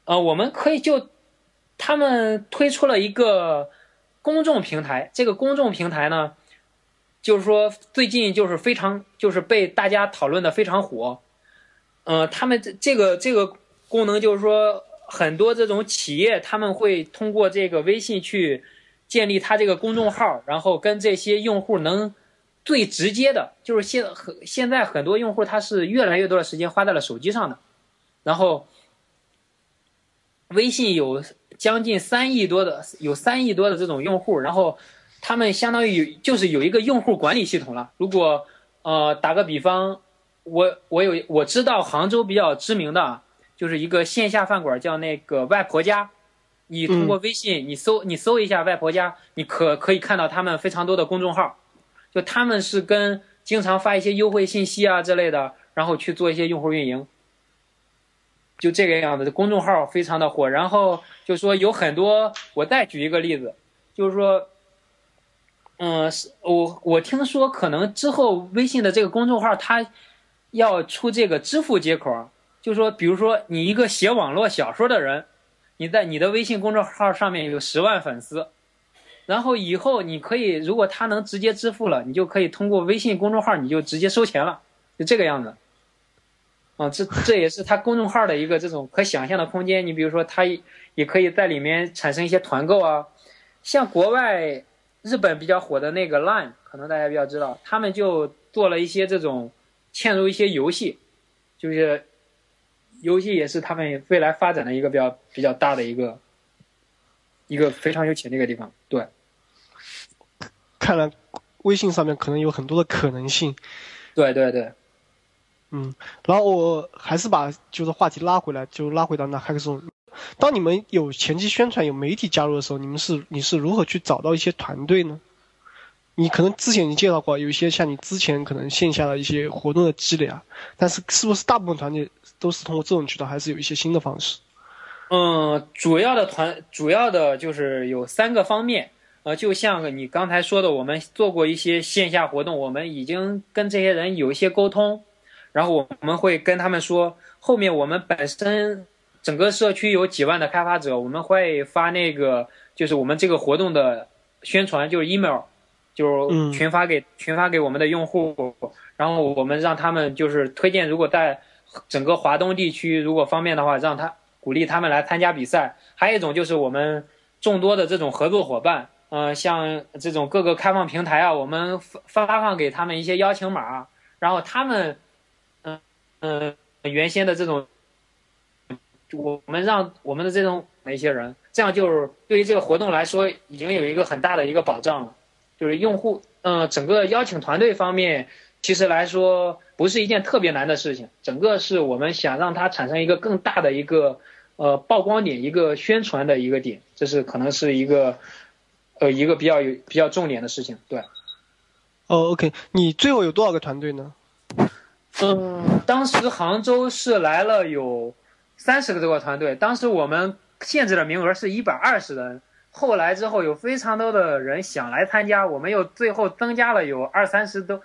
呃，我们可以就他们推出了一个公众平台，这个公众平台呢，就是说最近就是非常就是被大家讨论的非常火，呃，他们这这个这个功能就是说很多这种企业他们会通过这个微信去建立他这个公众号，然后跟这些用户能。最直接的就是现很现在很多用户他是越来越多的时间花在了手机上的。然后，微信有将近三亿多的，有三亿多的这种用户，然后他们相当于就是有一个用户管理系统了。如果呃打个比方，我我有我知道杭州比较知名的，就是一个线下饭馆叫那个外婆家，你通过微信你搜你搜一下外婆家，你可可以看到他们非常多的公众号，就他们是跟经常发一些优惠信息啊之类的，然后去做一些用户运营。就这个样子，公众号非常的火。然后就说有很多，我再举一个例子，就是说，嗯，我我听说可能之后微信的这个公众号它要出这个支付接口，就说比如说你一个写网络小说的人，你在你的微信公众号上面有十万粉丝，然后以后你可以如果他能直接支付了，你就可以通过微信公众号你就直接收钱了，就这个样子。啊，这这也是他公众号的一个这种可想象的空间。你比如说，他也可以在里面产生一些团购啊，像国外日本比较火的那个 Line，可能大家比较知道，他们就做了一些这种嵌入一些游戏，就是游戏也是他们未来发展的一个比较比较大的一个一个非常有潜力的地方。对，看来微信上面可能有很多的可能性。对对对。嗯，然后我还是把就是话题拉回来，就拉回到那 Hackathon。当你们有前期宣传、有媒体加入的时候，你们是你是如何去找到一些团队呢？你可能之前已经介绍过，有一些像你之前可能线下的一些活动的积累啊，但是是不是大部分团队都是通过这种渠道，还是有一些新的方式？嗯，主要的团主要的就是有三个方面，呃，就像你刚才说的，我们做过一些线下活动，我们已经跟这些人有一些沟通。然后我们会跟他们说，后面我们本身整个社区有几万的开发者，我们会发那个就是我们这个活动的宣传，就是 email，就是群发给群发给我们的用户，然后我们让他们就是推荐，如果在整个华东地区如果方便的话，让他鼓励他们来参加比赛。还有一种就是我们众多的这种合作伙伴，呃，像这种各个开放平台啊，我们发发放给他们一些邀请码，然后他们。嗯，原先的这种，我们让我们的这种一些人，这样就是对于这个活动来说，已经有一个很大的一个保障了。就是用户嗯，整个邀请团队方面，其实来说不是一件特别难的事情。整个是我们想让它产生一个更大的一个呃曝光点，一个宣传的一个点，这是可能是一个呃一个比较有比较重点的事情。对。哦，OK，你最后有多少个团队呢？嗯，当时杭州是来了有三十个这个团队，当时我们限制的名额是一百二十人。后来之后有非常多的人想来参加，我们又最后增加了有二三十多，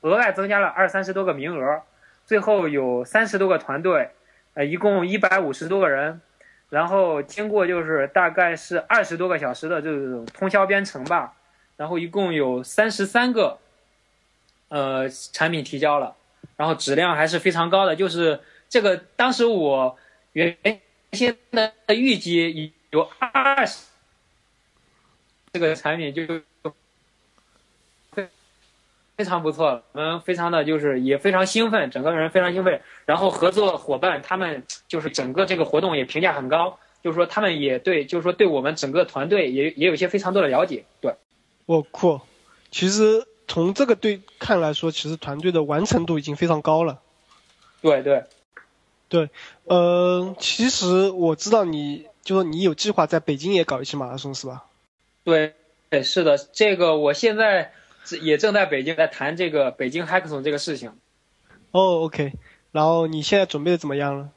额外增加了二三十多个名额，最后有三十多个团队，呃，一共一百五十多个人，然后经过就是大概是二十多个小时的这种通宵编程吧，然后一共有三十三个，呃，产品提交了，然后质量还是非常高的，就是这个当时我原先的预计有二十。这个产品就非非常不错，我们非常的就是也非常兴奋，整个人非常兴奋。然后合作伙伴他们就是整个这个活动也评价很高，就是说他们也对，就是说对我们整个团队也也有一些非常多的了解。对，我酷，其实从这个对看来说，其实团队的完成度已经非常高了。对对对，呃，其实我知道你就说你有计划在北京也搞一期马拉松是吧？对，对，是的，这个我现在也正在北京在谈这个北京 Hackathon 这个事情。哦，OK，然后你现在准备的怎么样了？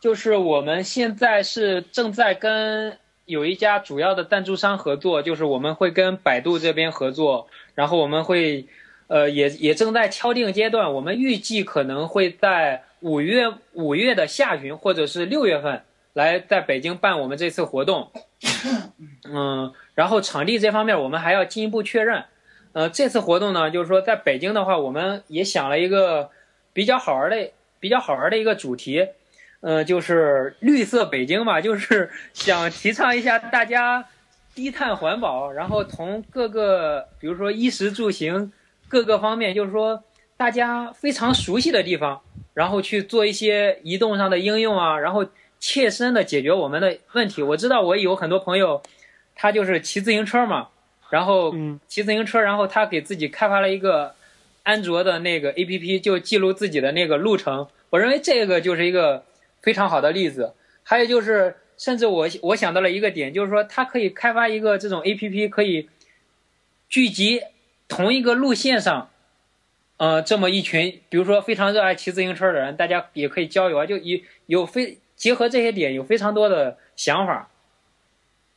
就是我们现在是正在跟有一家主要的赞助商合作，就是我们会跟百度这边合作，然后我们会，呃，也也正在敲定阶段，我们预计可能会在五月五月的下旬或者是六月份来在北京办我们这次活动。嗯，然后场地这方面我们还要进一步确认。呃，这次活动呢，就是说在北京的话，我们也想了一个比较好玩的、比较好玩的一个主题，嗯，就是绿色北京嘛，就是想提倡一下大家低碳环保，然后从各个，比如说衣食住行各个方面，就是说大家非常熟悉的地方，然后去做一些移动上的应用啊，然后。切身的解决我们的问题。我知道我有很多朋友，他就是骑自行车嘛，然后骑自行车，然后他给自己开发了一个安卓的那个 APP，就记录自己的那个路程。我认为这个就是一个非常好的例子。还有就是，甚至我我想到了一个点，就是说他可以开发一个这种 APP，可以聚集同一个路线上，呃，这么一群，比如说非常热爱骑自行车的人，大家也可以交流啊，就有有非。结合这些点，有非常多的想法。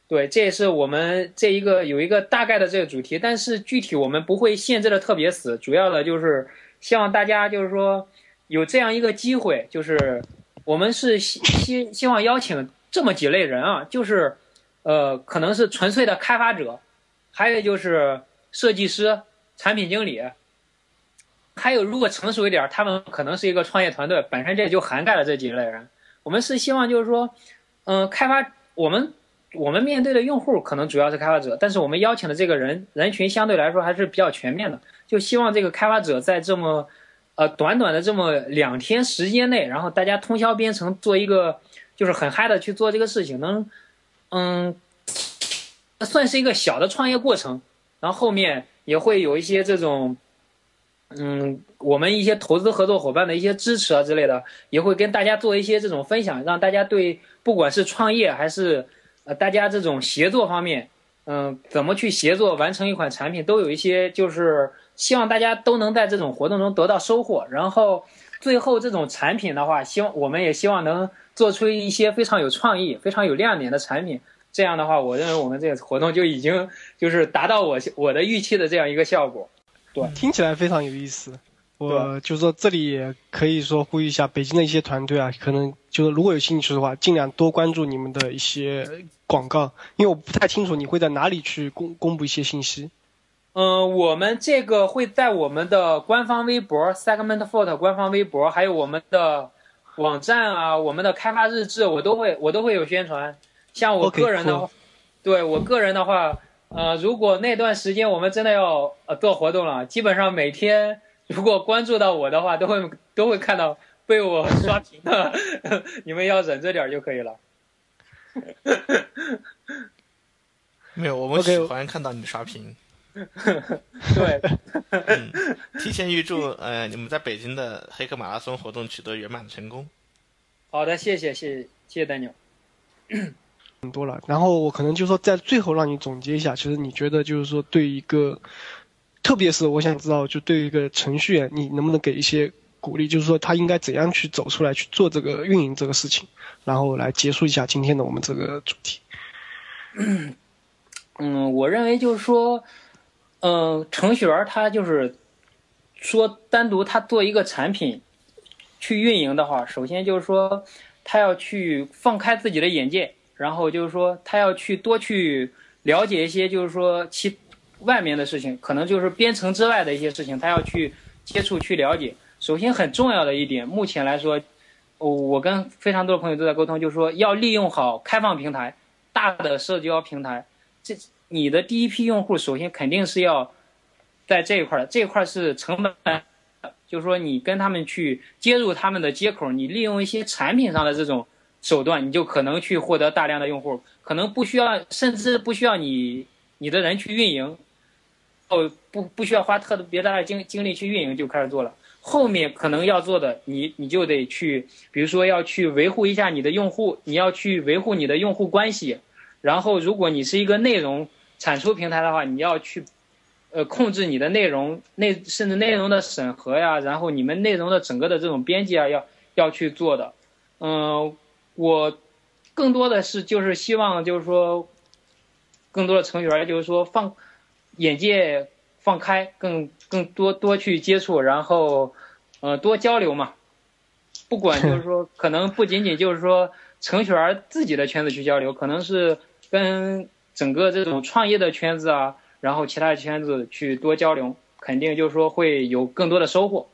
对，这也是我们这一个有一个大概的这个主题，但是具体我们不会限制的特别死。主要的就是希望大家就是说有这样一个机会，就是我们是希希希望邀请这么几类人啊，就是呃，可能是纯粹的开发者，还有就是设计师、产品经理，还有如果成熟一点，他们可能是一个创业团队，本身这就涵盖了这几类人。我们是希望就是说，嗯，开发我们我们面对的用户可能主要是开发者，但是我们邀请的这个人人群相对来说还是比较全面的。就希望这个开发者在这么，呃，短短的这么两天时间内，然后大家通宵编程做一个就是很嗨的去做这个事情，能，嗯，算是一个小的创业过程。然后后面也会有一些这种。嗯，我们一些投资合作伙伴的一些支持啊之类的，也会跟大家做一些这种分享，让大家对不管是创业还是呃大家这种协作方面，嗯，怎么去协作完成一款产品，都有一些就是希望大家都能在这种活动中得到收获。然后最后这种产品的话，希望我们也希望能做出一些非常有创意、非常有亮点的产品。这样的话，我认为我们这个活动就已经就是达到我我的预期的这样一个效果。对，听起来非常有意思。我就说这里也可以说呼吁一下北京的一些团队啊，可能就是如果有兴趣的话，尽量多关注你们的一些广告，因为我不太清楚你会在哪里去公公布一些信息。嗯，我们这个会在我们的官方微博 SegmentFort 官方微博，还有我们的网站啊，我们的开发日志，我都会我都会有宣传。像我个人的话，对我个人的话。呃，如果那段时间我们真的要呃做活动了，基本上每天如果关注到我的话，都会都会看到被我刷屏的，你们要忍着点就可以了。没有，我们喜欢看到你刷屏。对，嗯，提前预祝 呃你们在北京的黑客马拉松活动取得圆满的成功。好的，谢谢谢谢谢谢丹尼尔。很多了，然后我可能就说在最后让你总结一下，其实你觉得就是说对一个，特别是我想知道，就对于一个程序员，你能不能给一些鼓励，就是说他应该怎样去走出来去做这个运营这个事情，然后来结束一下今天的我们这个主题。嗯，我认为就是说，嗯、程序员他就是说单独他做一个产品去运营的话，首先就是说他要去放开自己的眼界，然后就是说他要去多去了解一些就是说其外面的事情，可能就是编程之外的一些事情，他要去接触去了解。首先很重要的一点，目前来说，我跟非常多的朋友都在沟通，就是说要利用好开放平台、大的社交平台。这你的第一批用户，首先肯定是要在这一块儿的，这一块儿是成本，就是说你跟他们去接入他们的接口，你利用一些产品上的这种手段，你就可能去获得大量的用户，可能不需要，甚至不需要你你的人去运营，哦，不不需要花特别大的精精力去运营就开始做了。后面可能要做的，你你就得去，比如说要去维护一下你的用户，你要去维护你的用户关系，然后如果你是一个内容产出平台的话，你要去，呃，控制你的内容内甚至内容的审核呀，然后你们内容的整个的这种编辑啊，要要去做的。嗯、我更多的是就是希望就是说，更多的程序员就是说放眼界放开，更更多多去接触，然后呃多交流嘛。不管就是说，可能不仅仅就是说程序员自己的圈子去交流，可能是跟整个这种创业的圈子啊，然后其他的圈子去多交流，肯定就是说会有更多的收获。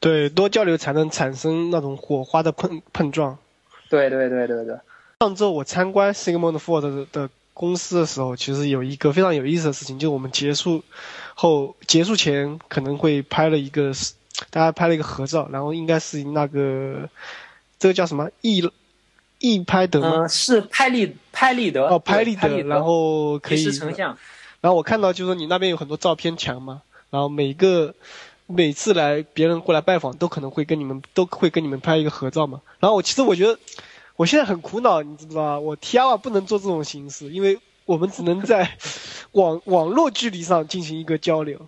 对，多交流才能产生那种火花的碰碰撞。对对对对对，上周我参观 Sigmund Ford 的的公司的时候，其实有一个非常有意思的事情，就是我们结束后结束前可能会拍了一个，大家拍了一个合照，然后应该是那个这个叫什么易易拍得吗？嗯，是拍立拍立得哦，拍立得，然后可以成像。然后我看到就是说你那边有很多照片墙嘛，然后每个每次来别人过来拜访，都可能会跟你们都会跟你们拍一个合照嘛。然后我其实我觉得我现在很苦恼，你知不知道啊？我 T R 不能做这种形式，因为我们只能在网网络距离上进行一个交流。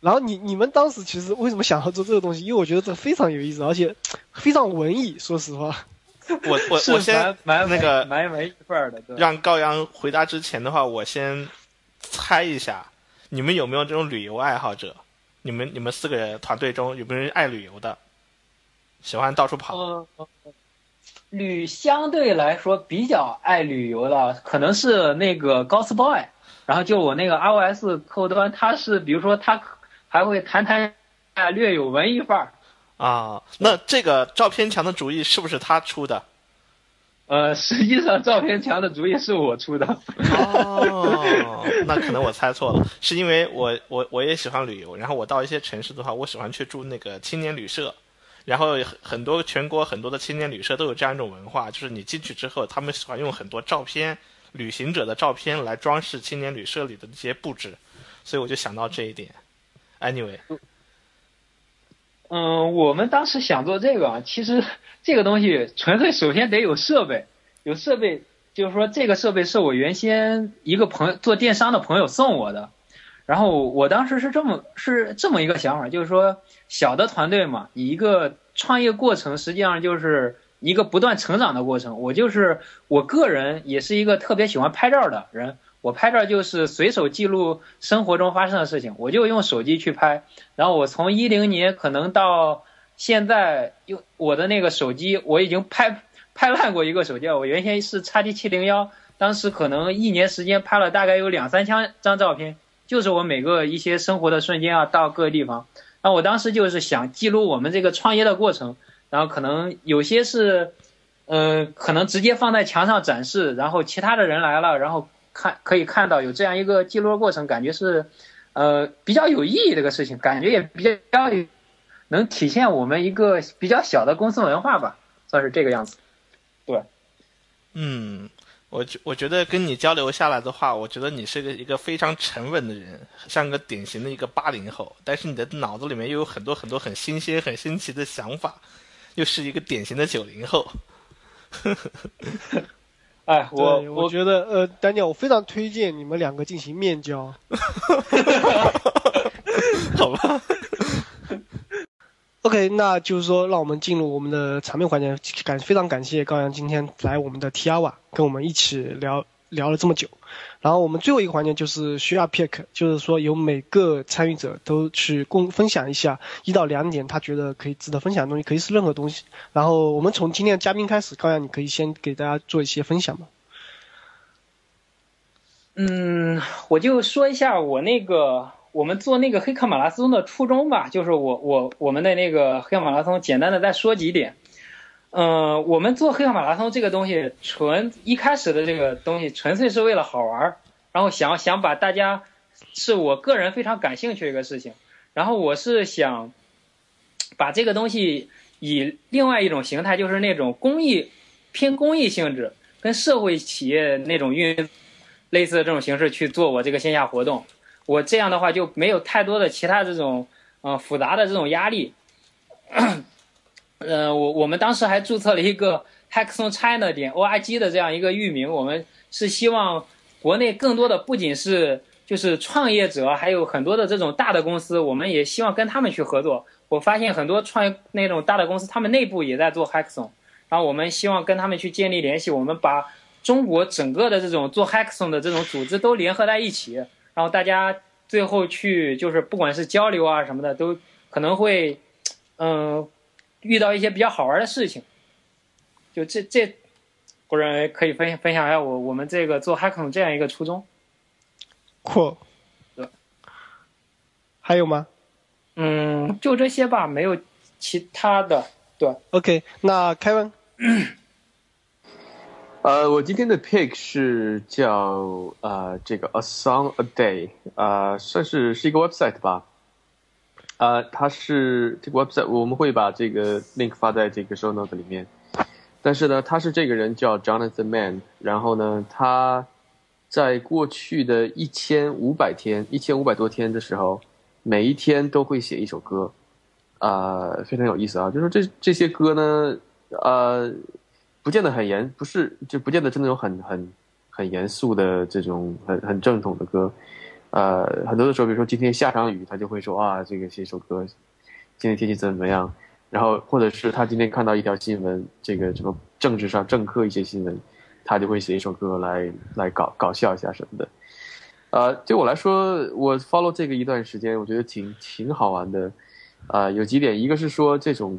然后你你们当时其实为什么想要做这个东西？因为我觉得这非常有意思，而且非常文艺。说实话，我我 我先蛮蛮那个蛮文艺范儿的，对。让高阳回答之前的话，我先猜一下，你们有没有这种旅游爱好者？你们你们四个人团队中有没有人爱旅游的，喜欢到处跑？呃，旅相对来说比较爱旅游的，可能是那个 Ghost Boy，然后就我那个 iOS 客户端，他是比如说他还会谈谈啊，略有文艺范儿。啊，那这个照片墙的主意是不是他出的？呃，实际上照片墙的主意是我出的。哦，那可能我猜错了，是因为我我我也喜欢旅游，然后我到一些城市的话，我喜欢去住那个青年旅社，然后很很多全国很多的青年旅社都有这样一种文化，就是你进去之后，他们喜欢用很多照片，旅行者的照片来装饰青年旅社里的这些布置，所以我就想到这一点。Anyway，嗯，我们当时想做这个，其实 这个东西纯粹首先得有设备，有设备就是说这个设备是我原先一个朋友做电商的朋友送我的，然后我当时是这么是这么一个想法，就是说小的团队嘛，一个创业过程实际上就是一个不断成长的过程。我就是我个人也是一个特别喜欢拍照的人，我拍照就是随手记录生活中发生的事情，我就用手机去拍。然后我从一零年可能到现在，用我的那个手机，我已经拍拍烂过一个手机了。我原先是 x T 七零幺，当时可能一年时间拍了大概有两三千张照片，就是我每个一些生活的瞬间啊，到各个地方。然后我当时就是想记录我们这个创业的过程，然后可能有些是，呃，可能直接放在墙上展示，然后其他的人来了，然后看可以看到有这样一个记录过程，感觉是，呃，比较有意义这个事情，感觉也比较有能体现我们一个比较小的公司文化吧，算是这个样子。对嗯，我觉我觉得跟你交流下来的话，我觉得你是个一个非常沉稳的人，像个典型的一个八零后，但是你的脑子里面又有很多很多很新鲜、很新奇的想法，又是一个典型的九零后。哎，我我觉得呃，丹尼尔，我非常推荐你们两个进行面交。好吧。OK，那就是说，让我们进入我们的场面环节。感非常感谢高阳今天来我们的 T R 瓦，跟我们一起聊聊了这么久。然后我们最后一个环节就是需要 pick，就是说由每个参与者都去共分享一下一到两点他觉得可以值得分享的东西，可以是任何东西。然后我们从今天的嘉宾开始，高阳你可以先给大家做一些分享吗？嗯，我就说一下我那个。我们做那个黑客马拉松的初衷吧，就是我我我们的那个黑客马拉松，简单的再说几点。嗯，我们做黑客马拉松这个东西，纯一开始的这个东西，纯粹是为了好玩然后想想把大家，是我个人非常感兴趣的一个事情。然后我是想把这个东西以另外一种形态，就是那种公益偏公益性质，跟社会企业那种运类似的这种形式去做我这个线下活动。我这样的话就没有太多的其他这种，呃，复杂的这种压力。呃，我我们当时还注册了一个 hackson China 点 org 的这样一个域名，我们是希望国内更多的不仅是就是创业者，还有很多的这种大的公司，我们也希望跟他们去合作。我发现很多创业那种大的公司，他们内部也在做 hackson，然后我们希望跟他们去建立联系，我们把中国整个的这种做 hackson 的这种组织都联合在一起。然后大家最后去就是不管是交流啊什么的，都可能会，嗯，遇到一些比较好玩的事情。就这这，我认为可以分分享一下我我们这个做 Hackathon 这样一个初衷。酷。对。还有吗？嗯，就这些吧，没有其他的。对。OK，那凯文。呃，我今天的 pick 是叫呃这个 A Song a Day，呃，算是是一个 website 吧。呃，它是这个 website，我们会把这个 link 发在这个 show note 里面。但是呢，他是这个人叫 Jonathan Mann，然后呢，他在过去的一千五百天、一千五百多天的时候，每一天都会写一首歌，啊，非常有意思啊。就是这这些歌呢，呃。不见得很严，不是就不见得是那种很很很严肃的这种很很正统的歌，呃，很多的时候，比如说今天下场雨，他就会说啊，这个写一首歌，今天天气怎么样？然后或者是他今天看到一条新闻，这个什么政治上政客一些新闻，他就会写一首歌来来搞搞笑一下什么的。呃，对我来说，我 follow 这个一段时间，我觉得挺挺好玩的。啊，有几点，一个是说这种。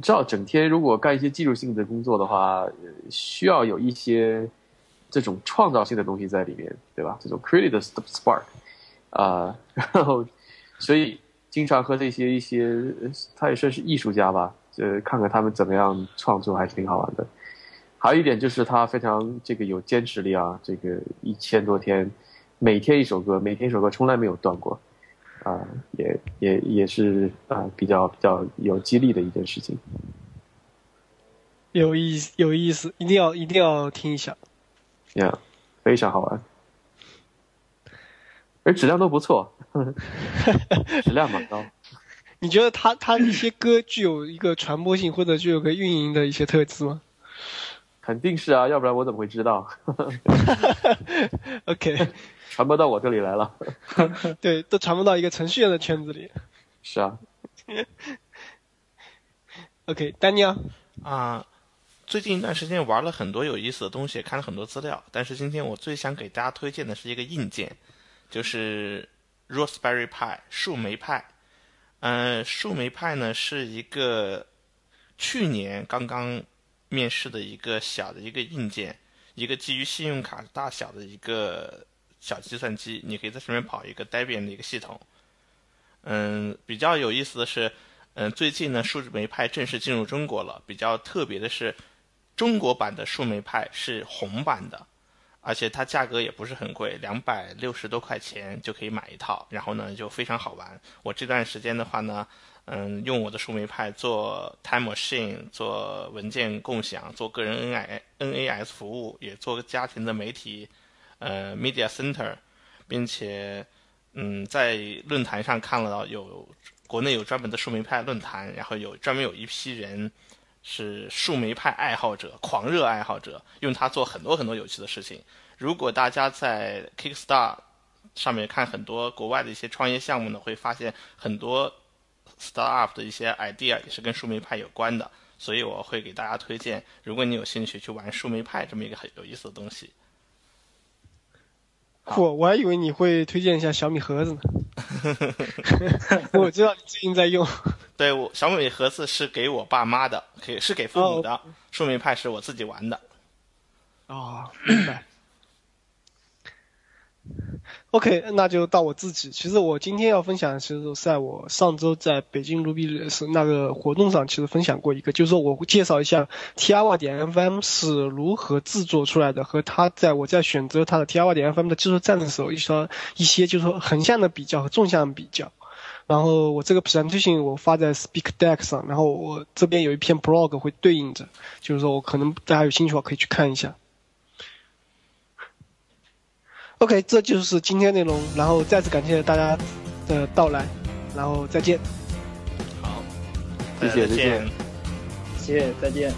知道整天如果干一些技术性的工作的话，需要有一些这种创造性的东西在里面，对吧？这种 creative spark 啊，然后所以经常和这些一些他也算是艺术家吧，呃，看看他们怎么样创作，还挺好玩的。还有一点就是他非常这个有坚持力啊，这个一千多天，每天一首歌，每天一首歌，从来没有断过。啊，也也也是啊，比较比较有激励的一件事情。有意思，有意思，一定要一定要听一下。Yeah，非常好玩，而质量都不错，质量蛮高。你觉得他他一些歌具有一个传播性，或者具有个运营的一些特质吗？肯定是啊，要不然我怎么会知道？OK。传播到我这里来了，对，都传播到一个程序员的圈子里。是啊。OK，丹尼尔啊，最近一段时间玩了很多有意思的东西，看了很多资料。但是今天我最想给大家推荐的是一个硬件，就是 Raspberry Pi 树莓派。嗯，树莓派呢是一个去年刚刚面世的一个小的一个硬件，一个基于信用卡大小的一个。小计算机，你可以在上面跑一个 Debian 的一个系统。嗯，比较有意思的是，嗯，最近呢，树莓派正式进入中国了。比较特别的是，中国版的树莓派是红版的，而且它价格也不是很贵，两百六十多块钱就可以买一套。然后呢，就非常好玩。我这段时间的话呢，嗯，用我的树莓派做 Time Machine，做文件共享，做个人 N I N A S 服务，也做个家庭的媒体，呃，Media Center，并且，嗯，在论坛上看了有国内有专门的树莓派论坛，然后有专门有一批人是树莓派爱好者、狂热爱好者，用它做很多很多有趣的事情。如果大家在 Kickstarter 上面看很多国外的一些创业项目呢，会发现很多。Startup 的一些 idea 也是跟树莓派有关的，所以我会给大家推荐，如果你有兴趣去玩树莓派这么一个很有意思的东西。嚯，我还以为你会推荐一下小米盒子呢。我知道你最近在用。对，我小米盒子是给我爸妈的，给是给父母的。树莓派是我自己玩的。哦，明白。OK，那就到我自己。其实我今天要分享，其实是在我上周在北京 Ruby 是那个活动上，其实分享过一个，就是说我介绍一下 TR 点 FM 是如何制作出来的，和它在我在选择它的 TR 点 FM 的技术站的时候，一些一些就是说横向的比较和纵向比较。然后我这个 presentation 我发在 SpeakDeck 上，然后我这边有一篇 blog 会对应着，就是说我可能大家有兴趣的话可以去看一下。OK，这就是今天内容，然后再次感谢大家的到来，然后再见。好，谢谢，再见。谢谢，再见。